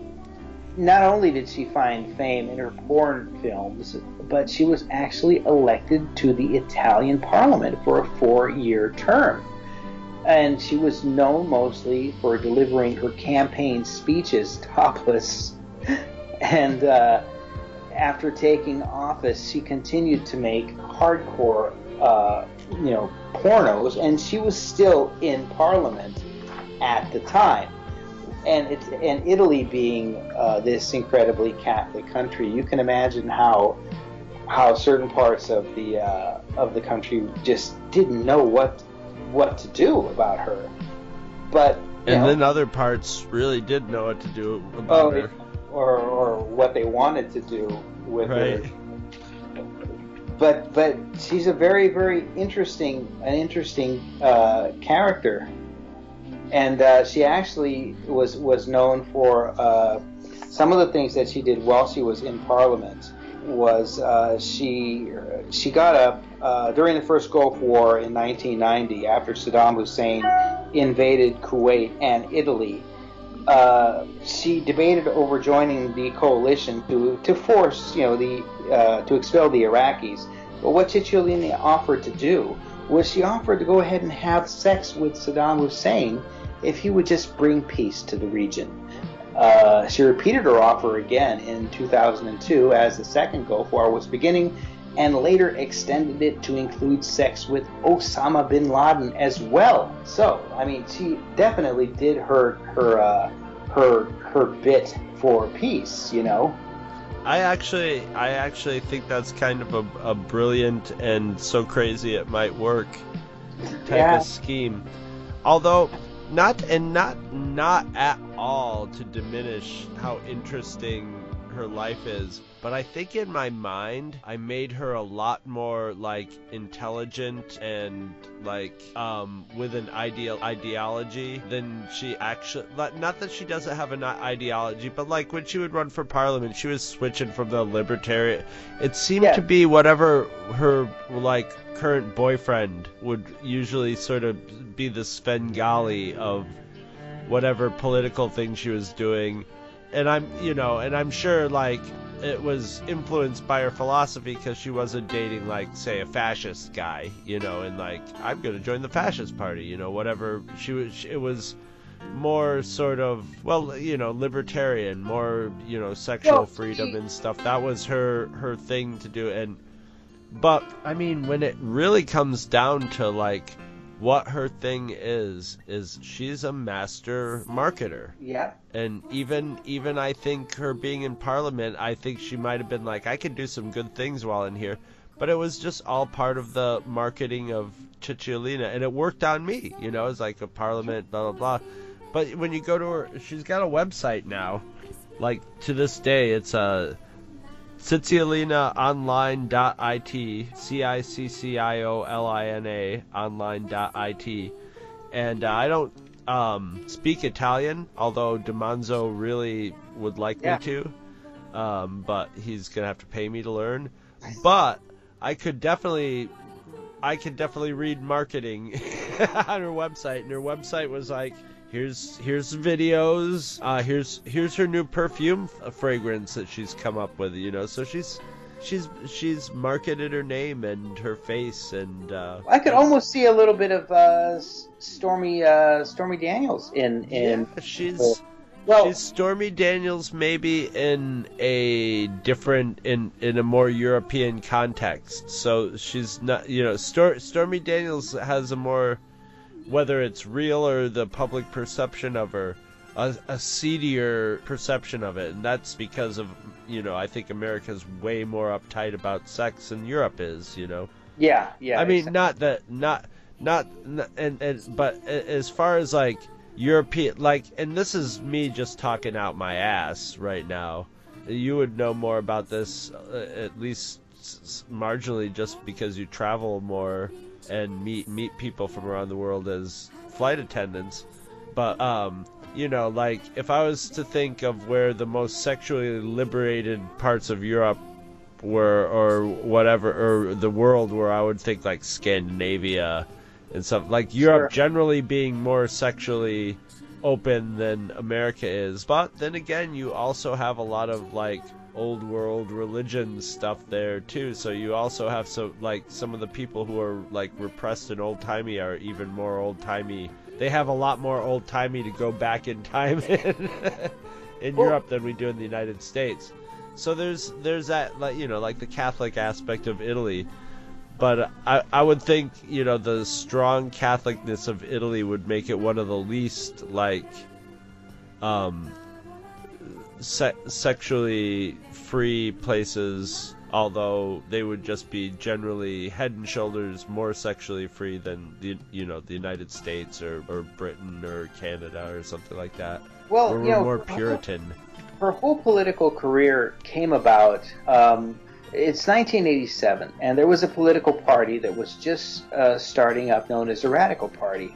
not only did she find fame in her porn films, but she was actually elected to the Italian Parliament for a four-year term, and she was known mostly for delivering her campaign speeches *laughs* topless, and. Uh, after taking office, she continued to make hardcore, uh, you know, pornos, and she was still in Parliament at the time. And it's and Italy being uh, this incredibly Catholic country, you can imagine how how certain parts of the uh, of the country just didn't know what what to do about her. But And know, then other parts really did know what to do oh, about her. or or what they wanted to do with Right. her. But but she's a very very interesting an interesting uh, character, and uh, she actually was was known for uh, some of the things that she did while she was in Parliament. Was uh, she she got up uh, during the first Gulf War in 1990 after Saddam Hussein invaded Kuwait and Italy uh, she debated over joining the coalition to to force you know the uh, to expel the Iraqis. But what Cicciolini offered to do was she offered to go ahead and have sex with Saddam Hussein if he would just bring peace to the region. Uh, she repeated her offer again in 2002 as the second Gulf War was beginning, and later extended it to include sex with Osama bin Laden as well. So, I mean, she definitely did her her uh, her her bit for peace, you know. I actually, I actually think that's kind of a, a brilliant and so crazy it might work type Yeah. of scheme. Although, not and not not at all to diminish how interesting her life is, but I think in my mind I made her a lot more like intelligent and like um with an ideal ideology than she actually not not that she doesn't have an ideology but like when she would run for parliament she was switching from the libertarian it seemed Yeah. to be whatever her like current boyfriend would usually sort of be the Svengali of whatever political thing she was doing and i'm you know and i'm sure like it was influenced by her philosophy because she wasn't dating like say a fascist guy you know and like i'm going to join the fascist party you know whatever. She was it was more sort of well you know libertarian more you know sexual Well, freedom she- and stuff. That was her her thing to do and but i mean when it really comes down to like what her thing is is she's a master marketer Yeah. and even even I think her being in Parliament, I think she might have been like, I could do some good things while in here, but it was just all part of the marketing of Cicciolina, and it worked on me. You know, it's like a Parliament, blah blah blah. But when you go to her, she's got a website now. Like to this day, it's uh, CicciolinaOnline.it, C-I-C-C-I-O-L-I-N-A, online.it, and uh, I don't um, speak Italian, although Demanzo really would like Yeah. me to. Um, but he's gonna have to pay me to learn. But I could definitely, I could definitely read marketing *laughs* on her website, and her website was like, here's here's videos, uh, here's here's her new perfume f- fragrance that she's come up with, you know. So she's she's she's marketed her name and her face and. Uh, I could almost see a little bit of uh, Stormy uh, Stormy Daniels in in Yeah, she's well she's Stormy Daniels maybe in a different in in a more European context. So she's not you know Stor- Stormy Daniels has a more whether it's real or the public perception of her a, a seedier perception of it and that's because of you know I think America's way more uptight about sex than Europe is you know yeah yeah. I mean, exactly. not that, not, not, and, and, but as far as like European, like, and this is me just talking out my ass right now. You would know more about this, uh, at least marginally, just because you travel more and meet meet people from around the world as flight attendants. But um, you know, like if I was to think of where the most sexually liberated parts of Europe were, or whatever, or the world, where I would think like Scandinavia and stuff like Europe Sure. generally being more sexually open than America is. But then again, you also have a lot of like old world religion stuff there too. So you also have so like some of the people who are like repressed and old timey are even more old timey. They have a lot more old timey to go back in time *laughs* in, in Well- Europe than we do in the United States. So there's there's that like you know like the Catholic aspect of Italy. But I, I would think, you know, the strong Catholicness of Italy would make it one of the least, like, um, se- sexually free places, although they would just be generally head and shoulders more sexually free than, the, you know, the United States or, or Britain or Canada or something like that. Well, we're know, more Puritan. her whole political career came about. Um, it's 1987, and there was a political party that was just uh, starting up, known as the Radical Party.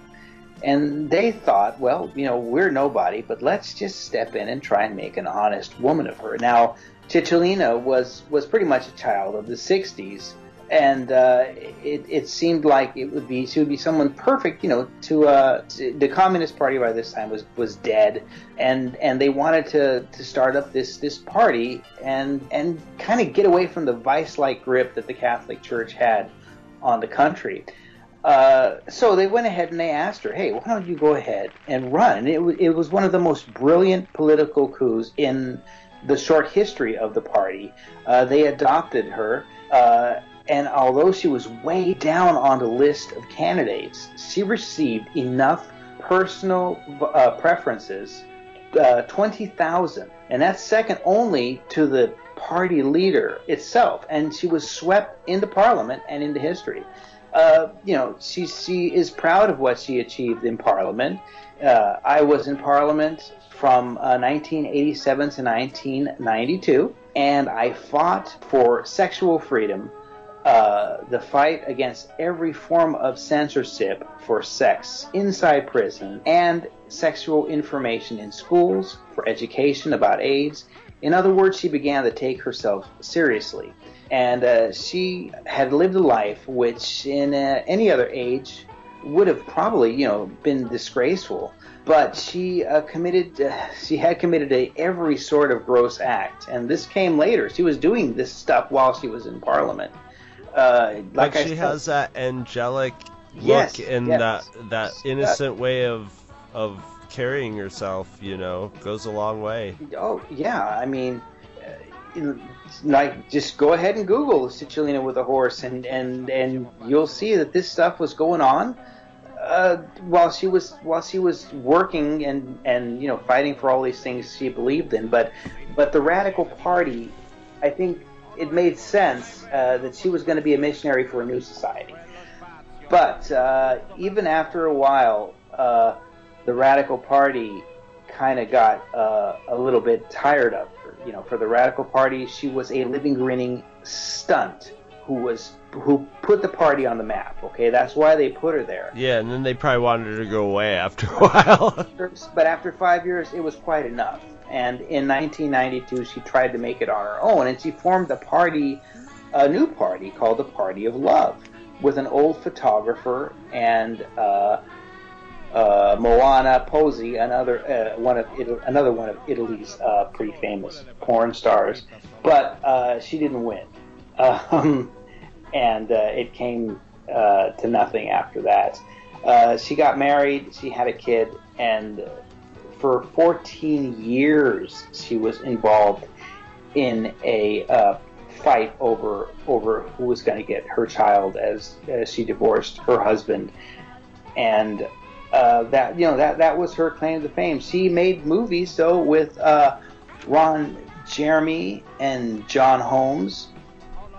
And they thought, well, you know, we're nobody, but let's just step in and try and make an honest woman of her. Now, Cicciolina was was pretty much a child of the 60s, and uh, it, it seemed like it would be she would be someone perfect, you know, to, uh, the Communist Party by this time was was dead, and and they wanted to, to start up this this party and and kind of get away from the vice-like grip that the Catholic Church had on the country. Uh, so they went ahead and they asked her, "Hey, why don't you go ahead and run?" It, wa- it was one of the most brilliant political coups in the short history of the party. Uh, they adopted her, uh, and although she was way down on the list of candidates, she received enough personal uh, preferences, uh, twenty thousand, and that's second only to the party leader itself. And she was swept into Parliament and into history uh, you know, she she is proud of what she achieved in Parliament. Uh, I was in Parliament from uh, 1987 to 1992, and I fought for sexual freedom, uh, the fight against every form of censorship for sex inside prison, and sexual information in schools for education about AIDS. In other words, she began to take herself seriously. And uh, she had lived a life which in uh, any other age would have probably you know been disgraceful. But she uh, committed uh, she had committed a every sort of gross act. And this came later. She was doing this stuff while she was in parliament. Uh, like I she said- has that angelic look Yes, and yes. that that innocent way of of carrying herself, you know, goes a long way. Oh yeah, I mean, uh, like just go ahead and Google Cicciolina with a horse, and and and you'll see that this stuff was going on uh, while she was while she was working and and you know fighting for all these things she believed in. But but the Radical Party, I think it made sense uh, that she was going to be a missionary for a new society. But uh, even after a while, uh, the Radical Party kind of got uh, a little bit tired of her. You know, for the Radical Party, she was a living, grinning stunt who was who put the party on the map. Okay, that's why they put her there. Yeah, and then they probably wanted her to go away after a *laughs* while. But after five years, it was quite enough. And in 1992, she tried to make it on her own, and she formed a party, a new party called the Party of Love, with an old photographer and uh, uh, Moana Pozzi, another uh, one of Italy, another one of Italy's uh, pretty famous porn stars. But uh, she didn't win, *laughs* um, and uh, it came uh, to nothing after that. She got married, she had a kid, and for 14 years she was involved in a fight over over who was going to get her child as, as she divorced her husband, and uh, that you know that that was her claim to fame. She made movies though with uh, Ron Jeremy and John Holmes,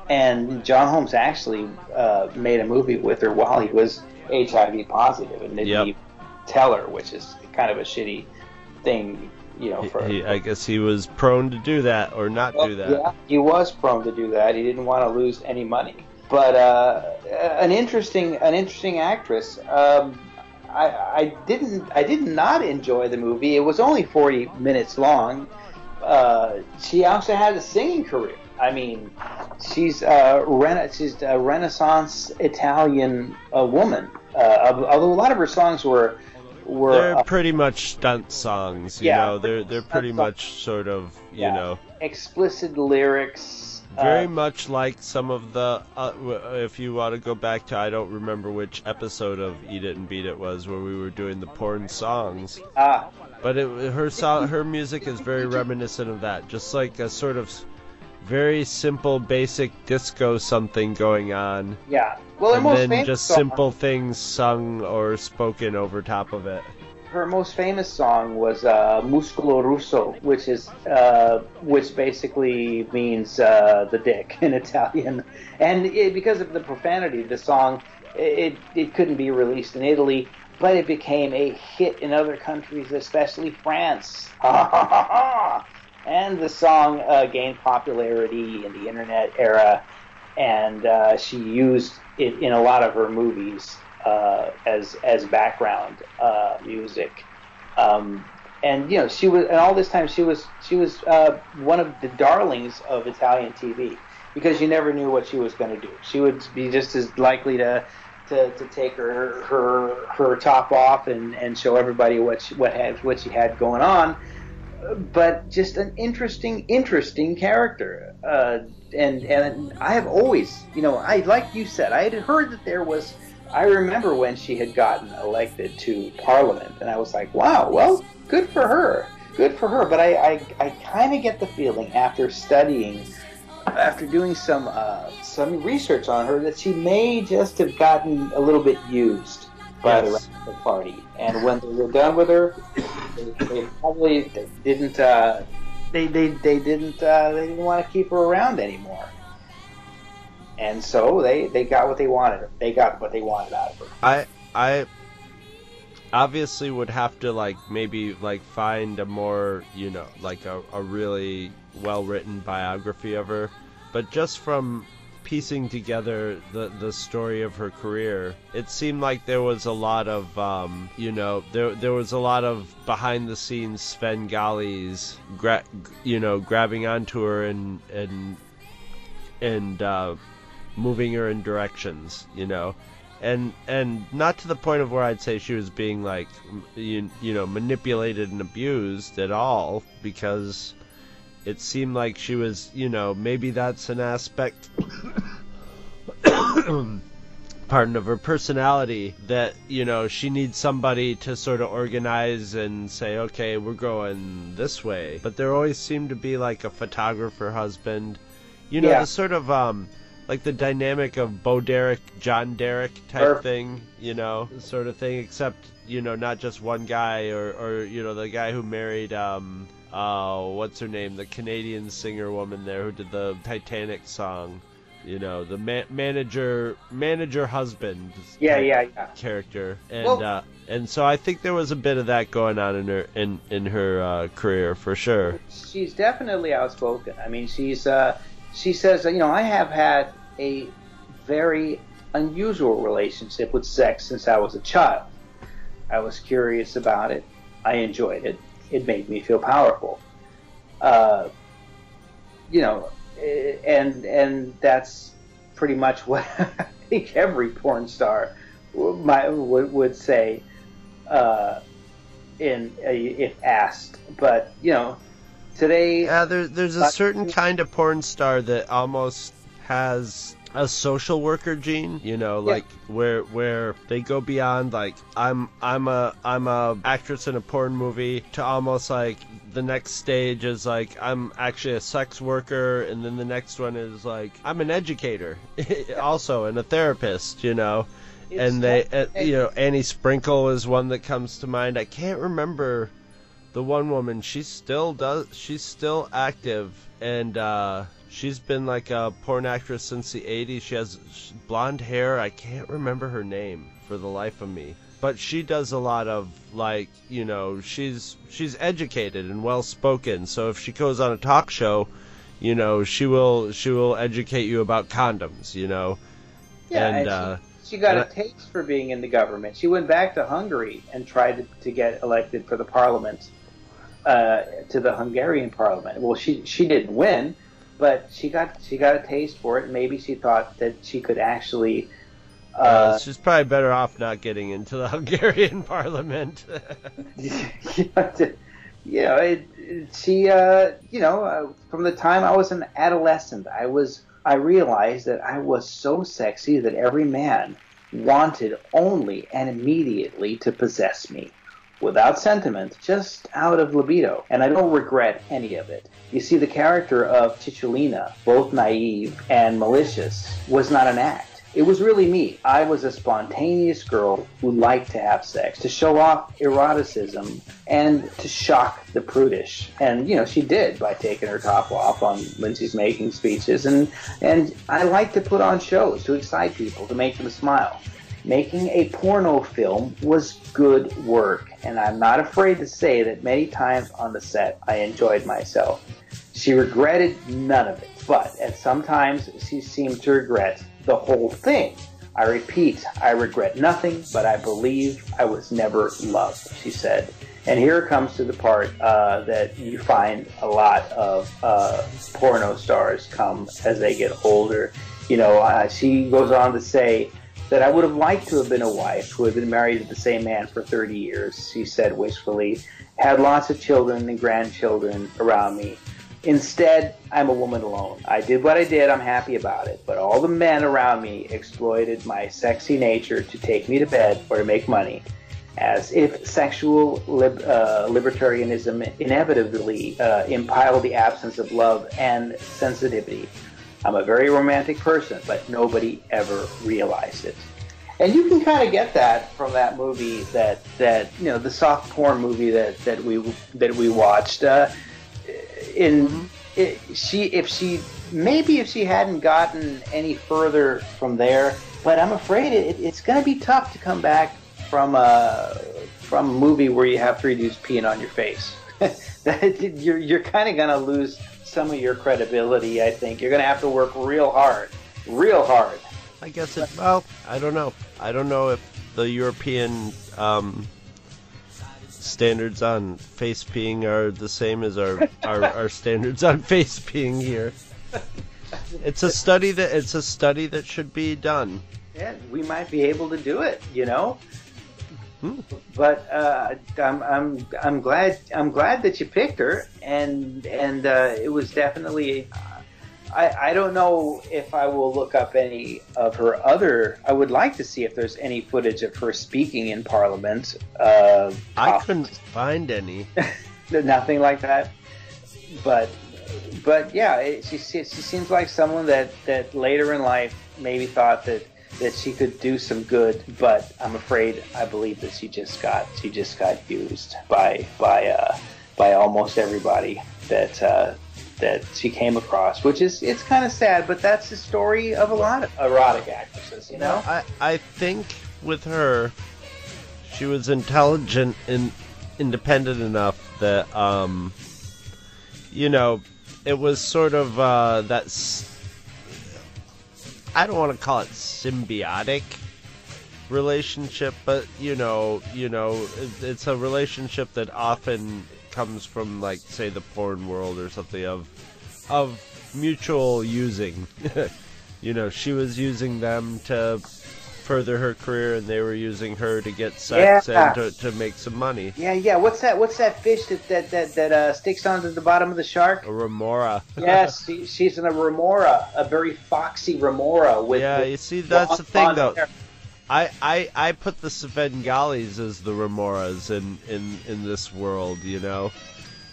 and John Holmes actually uh, made a movie with her while he was HIV positive and didn't Yep. even tell her, which is kind of a shitty thing, you know. For He, I guess he was prone to do that or not do that. yeah, he was prone to do that. He didn't want to lose any money. but uh, an interesting an interesting actress. Um, I, I didn't I did not enjoy the movie. It was only 40 minutes long. Uh, she also had a singing career. I mean, she's a rena- she's a Renaissance Italian uh, woman. Uh, although a lot of her songs were were They're uh, pretty much stunt songs, you Yeah, know. They're they're pretty much sort of, you Yeah. know, explicit lyrics. Very uh, much like some of the. Uh, if you want to go back to, I don't remember which episode of Eat It and Beat It was where we were doing the porn songs, ah, but it, her song, her music is very reminiscent of that, just like a sort of very simple, basic disco something going on, yeah. Well, and most then just song, simple things sung or spoken over top of it. Her most famous song was uh, "Muscolo Rosso," which is uh, which basically means uh, the dick in *laughs* Italian. And it, because of the profanity, the song it it couldn't be released in Italy, but it became a hit in other countries, especially France. *laughs* and the song uh, gained popularity in the internet era, and uh, she used it in a lot of her movies uh, as as background uh, music. Um, and you know, she was, and all this time she was she was uh, one of the darlings of Italian TV because you never knew what she was going to do. She would be just as likely to. To, to take her her her top off and, and show everybody what she, what had what she had going on, but just an interesting interesting character. Uh, and and I have always, you know, I like you said, I had heard that there was. I remember when she had gotten elected to Parliament, and I was like, wow, well, good for her, good for her. But I I, I kind of get the feeling after studying, after doing some uh, some research on her, that she may just have gotten a little bit used by the Yes. the party. And when they were done with her, they, they probably didn't. Uh, they, they, they didn't uh, they didn't want to keep her around anymore. And so they, they got what they wanted. They got what they wanted out of her. I I obviously would have to like maybe like find a more you know like a, a really well written biography of her but just from piecing together the the story of her career it seemed like there was a lot of um you know there there was a lot of behind the scenes Svengalis gra- you know grabbing onto her and and and uh moving her in directions you know and and not to the point of where I'd say she was being like you, you know manipulated and abused at all because it seemed like she was you know maybe that's an aspect *coughs* pardon of her personality that you know she needs somebody to sort of organize and say okay we're going this way but there always seemed to be like a photographer husband you know Yeah. the sort of um like the dynamic of Bo Derek, John Derek type thing, you know, sort of thing. Except you know, not just one guy, or or you know, the guy who married um, uh, what's her name, the Canadian singer woman there who did the Titanic song. You know, the ma- manager, manager husband. Yeah, yeah, yeah. Character, and Well- uh, and so I think there was a bit of that going on in her in in her uh, career for sure. she's definitely outspoken. I mean, she's uh, she says, you know, I have had a very unusual relationship with sex since I was a child. I was curious about it. I enjoyed it. It made me feel powerful. Uh, you know, eh, and and that's pretty much what *laughs* I think every porn star might, would, would say uh, in uh, if asked. But you know, today Yeah, there, there's a certain kind of porn star that almost has a social worker gene, you know, Yeah. like where where they go beyond like I'm I'm a I'm a actress in a porn movie to almost like the next stage is like I'm actually a sex worker and then the next one is like I'm an educator *laughs* also and a therapist, you know. It's and they uh, you know Annie Sprinkle is one that comes to mind. I can't remember the one woman she still does she's still active and uh she's been like a porn actress since the 80s she has blonde hair. I can't remember her name for the life of me. But she does a lot of like you know she's she's educated and well spoken so if she goes on a talk show you know she will she will educate you about condoms you know? Yeah, and, and, uh, she, she got a taste for being in the government. She went back to Hungary and tried to, to get elected for the parliament, uh, to the Hungarian parliament. Well, she she didn't win, but she got she got a taste for it. And maybe she thought that she could actually. uh, Uh, she's probably better off not getting into the *laughs* Hungarian parliament. *laughs* you know, it, it- she, uh, you know, uh, from the time I was an adolescent, I was, I realized that I was so sexy that every man wanted only and immediately to possess me, without sentiment, just out of libido, and I don't regret any of it. You see, the character of Cicciolina, both naive and malicious, was not an act. It was really me. I was a spontaneous girl who liked to have sex, to show off eroticism, and to shock the prudish. And, you know, she did by taking her top off on Lindsay's making speeches. And, and I like to put on shows to excite people, to make them smile. Making a porno film was good work, and I'm not afraid to say that many times on the set I enjoyed myself. She regretted none of it, but at some times she seemed to regret the whole thing. I repeat, I regret nothing, but I believe I was never loved, she said. And here comes to the part uh, that you find a lot of uh, porno stars come as they get older. You know, uh, she goes on to say that I would have liked to have been a wife who had been married to the same man for 30 years, she said wistfully, had lots of children and grandchildren around me. Instead, I'm a woman alone. I did what I did, I'm happy about it, but all the men around me exploited my sexy nature to take me to bed or to make money, as if sexual lib- uh, libertarianism inevitably uh, impiled the absence of love and sensitivity. I'm a very romantic person, but nobody ever realized it. And you can kind of get that from that movie that that you know the soft porn movie that that we that we watched. Uh, in it, she if she maybe if she hadn't gotten any further from there, but I'm afraid it, it's going to be tough to come back from a from a movie where you have three dudes peeing on your face. *laughs* that you're you're kind of going to lose some of your credibility. I think you're going to have to work real hard, real hard. I guess it. Well, I don't know. I don't know if the European um, standards on face peeing are the same as our, our, our standards on face peeing here. It's a study that it's a study that should be done. Yeah, we might be able to do it. You know. But uh, I'm I'm I'm glad I'm glad that you picked her, and and uh, it was definitely. I, I don't know if I will look up any of her other. I would like to see if there's any footage of her speaking in Parliament. Uh, I couldn't find any. *laughs* nothing like that. But but yeah, it, she she she seems like someone that that later in life maybe thought that that she could do some good, but I'm afraid I believe that she just got she just got used by by uh, by almost everybody that uh, that she came across, which is it's kind of sad, but that's the story of a lot of erotic actresses, you know. I I think with her, she was intelligent and independent enough that um, you know, it was sort of uh, that. I don't want to call it symbiotic relationship, but you know, you know, it's a relationship that often comes from like say the porn world or something of of mutual using. *laughs* you know, she was using them to further her career, and they were using her to get sex Yeah. and to, to make some money. Yeah, yeah. What's that? What's that fish that that that, that uh, sticks onto the bottom of the shark? A remora. *laughs* yes, she, she's in a remora, a very foxy remora with. yeah, with you see, that's long the thing, though. hair. I, I, I put the Svengalis as the Remoras in, in, in this world, you know.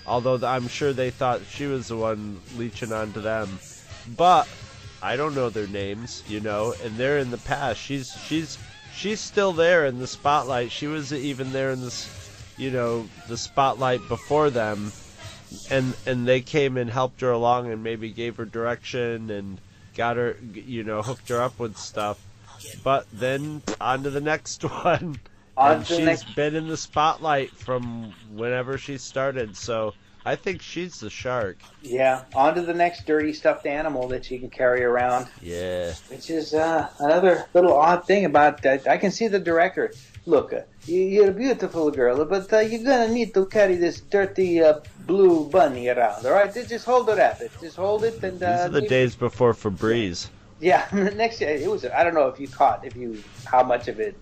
Although I'm sure they thought she was the one leeching onto them, but I don't know their names, you know. And they're in the past. She's she's she's still there in the spotlight. She was even there in this, you know, the spotlight before them, and and they came and helped her along and maybe gave her direction and got her, you know, hooked her up with stuff. But then on to the next *laughs* one. On and she's next- been in the spotlight from whenever she started. So I think she's the shark. Yeah, on to the next dirty stuffed animal that she can carry around, Yeah. which is uh, another little odd thing about that. I can see the director. Look, uh, you- you're a beautiful girl, but uh, you're gonna need to carry this dirty uh, blue bunny around. All right, just hold the rabbit. Just hold it, and These uh, are the days before Febreze. Yeah, *laughs* next year it was. I don't know if you caught if you how much of it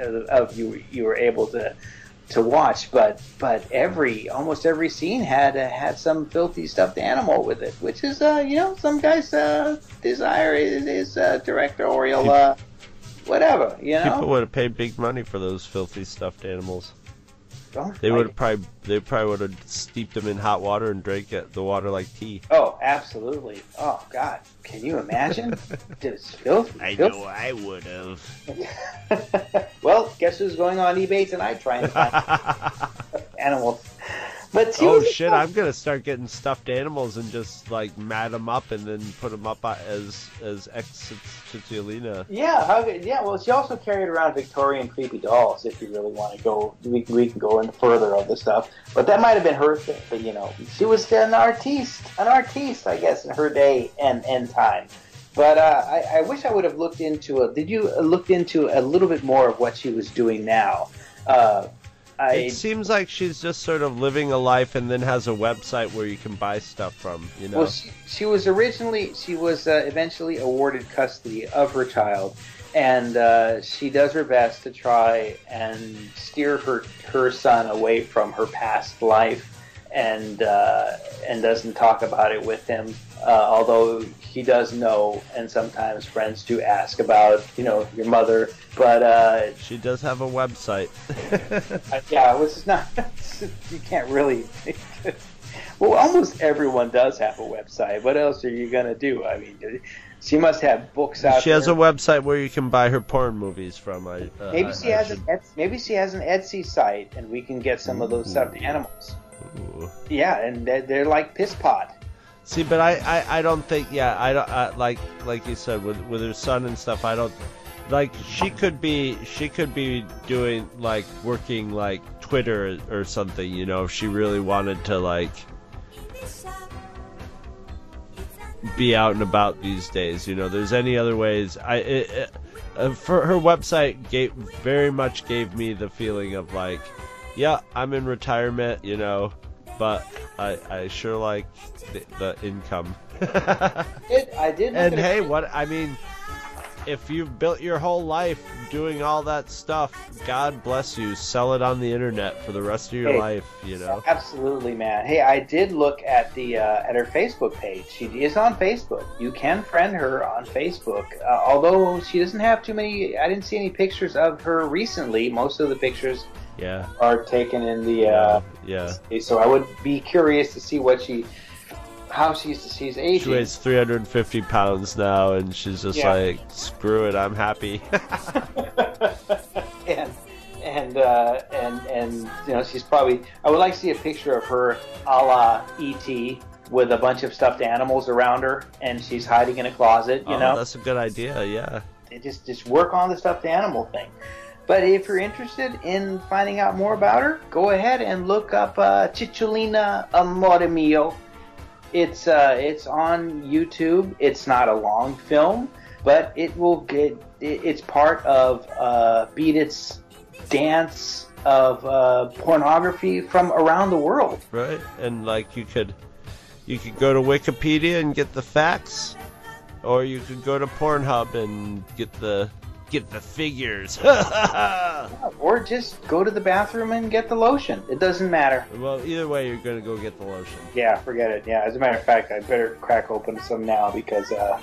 uh, of you you were able to to watch, but but every almost every scene had uh, had some filthy stuffed animal with it, which is uh you know some guys uh desire is, is uh, directorial uh whatever you know. People would have paid big money for those filthy stuffed animals. Don't They would have probably they probably would have steeped them in hot water and drank it, the water like tea. Oh, absolutely. Oh God, can you imagine? *laughs* Just filthy. I filthy. Know I would have. *laughs* well, guess who's going on eBay tonight trying to find *laughs* animals? But oh shit! I'm gonna start getting stuffed animals and just like mat them up and then put them up as as ex Cicciolina. Yeah, how. Yeah, well, she also carried around Victorian creepy dolls. If you really want to go, we, we can go into further of the stuff. But that might have been her thing. But you know, she was an artiste, an artiste, I guess, in her day and and time. But uh, I, I wish I would have looked into a. Did you uh, look into a little bit more of what she was doing now? Uh, I It seems like she's just sort of living a life and then has a website where you can buy stuff from. You know. Well, she, she was originally, she was uh, eventually awarded custody of her child, and uh, she does her best to try and steer her her son away from her past life, and uh, and doesn't talk about it with him. Uh, although he does know, and sometimes friends do ask about, you know, your mother. But uh, she does have a website. *laughs* uh, yeah, it was not. *laughs* you can't really. *laughs* well, almost everyone does have a website. What else are you gonna do? I mean, she must have books out. she has a website where you can buy her porn movies from. I uh, Maybe she I has should- an Etsy, maybe she has an Etsy site, and we can get some of those stuffed animals. Ooh. Yeah, and they're, they're like piss pot. See, but I, I, I don't think yeah I don't I, like like you said with with her son and stuff I don't like she could be she could be doing like working like Twitter or something you know if she really wanted to like be out and about these days you know there's any other ways. I it, it, uh, for her website gave very much gave me the feeling of like yeah I'm in retirement you know but I I sure like the, the income *laughs* It, I did. and hey what I mean if you've built your whole life doing all that stuff God bless you sell it on the internet for the rest of your Hey. life you know Absolutely, man. Hey, I did look at the uh, at her Facebook page. She is on Facebook. You can friend her on Facebook. Uh, although she doesn't have too many. I didn't see any pictures of her recently. Most of the pictures yeah are taken in the. Uh, yeah so I would be curious to see what she, how she's she's aging. she weighs 350 pounds now and she's just Yeah. like screw it I'm happy *laughs* and and uh, and and you know she's probably. I would like to see a picture of her a la ET with a bunch of stuffed animals around her, and she's hiding in a closet. You oh, know, that's a good idea yeah just just work on the stuffed animal thing. But if you're interested in finding out more about her, go ahead and look up uh, Cicciolina Amore Mio. It's uh, it's on YouTube. It's not a long film, but it will get. It, it's part of uh, Beat It's dance of uh, pornography from around the world. right and like you could you could go to wikipedia and get the facts or you could go to pornhub and get the get the figures *laughs* Or just go to the bathroom and get the lotion. It doesn't matter. well either way you're gonna go get the lotion Yeah, forget it. Yeah, as a matter of fact, I better crack open some now because uh,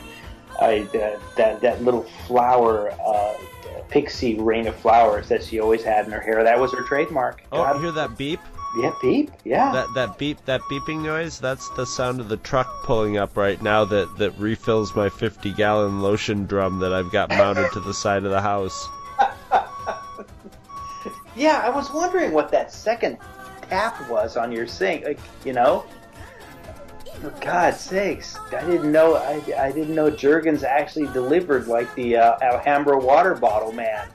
I uh, that that little flower, uh, pixie rain of flowers that she always had in her hair. That was her trademark. oh God, hear that beep yeah, beep. Yeah. that that beep that beeping noise that's the sound of the truck pulling up right now that that refills my 50 gallon lotion drum that i've got mounted to the side of the house *laughs* yeah, I was wondering what that second tap was on your sink. Like, you know. For God's sakes, I didn't know. I, I didn't know Jergens actually delivered like the uh, Alhambra water bottle man.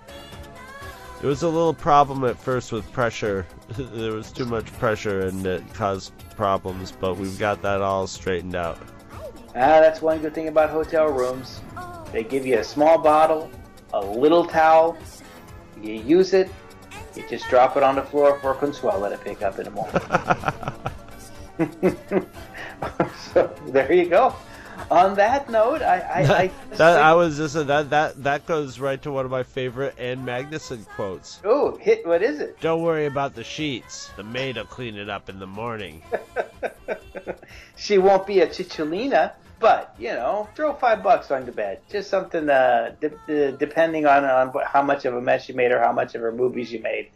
There was a little problem at first with pressure. *laughs* there was too much pressure and it caused problems, but we've got that all straightened out. Ah, that's one good thing about hotel rooms. They give you a small bottle, a little towel. You use it, you just drop it on the floor for Consuela to pick up in the morning. *laughs* *laughs* so there you go. On that note, I I, I, that I was just that that that goes right to one of my favorite Ann Magnuson quotes. oh hit. What is it? Don't worry about the sheets. The maid'll clean it up in the morning. *laughs* She won't be a Cicciolina, but you know, throw five bucks on the bed. Just something, uh, de- uh, depending on on how much of a mess you made or how much of her movies you made.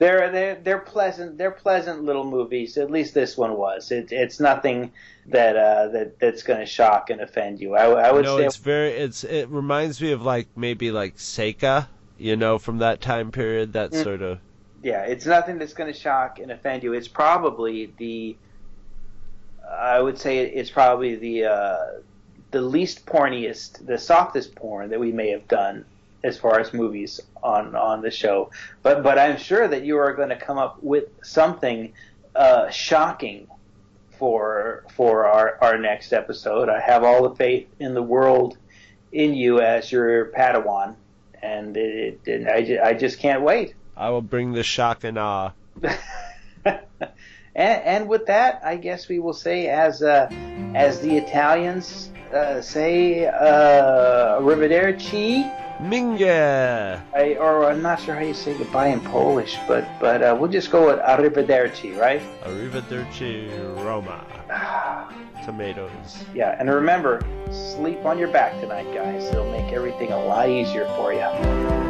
They're they're they're pleasant. They're pleasant little movies. At least this one was. It, it's nothing that uh, that that's going to shock and offend you. I, I would no, say it's very it's it reminds me of like maybe like Seka, you know, from that time period. That Mm. sort of yeah, it's nothing that's going to shock and offend you. It's probably the, I would say it's probably the uh, the least porniest, the softest porn that we may have done as far as movies on on the show. But but I'm sure that you are going to come up with something uh, shocking for for our our next episode. I have all the faith in the world in you as your Padawan, and it, it, I, ju- I just can't wait. I will bring the shock and awe. *laughs* and, and with that, I guess we will say, as uh, as the Italians uh, say, uh, "Arrivederci," Minga. I, or I'm not sure how you say goodbye in Polish, but but uh, we'll just go with "Arrivederci," right? Arrivederci Roma. Tomatoes. Yeah, and remember, sleep on your back tonight, guys. It'll make everything a lot easier for you. You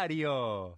Mario.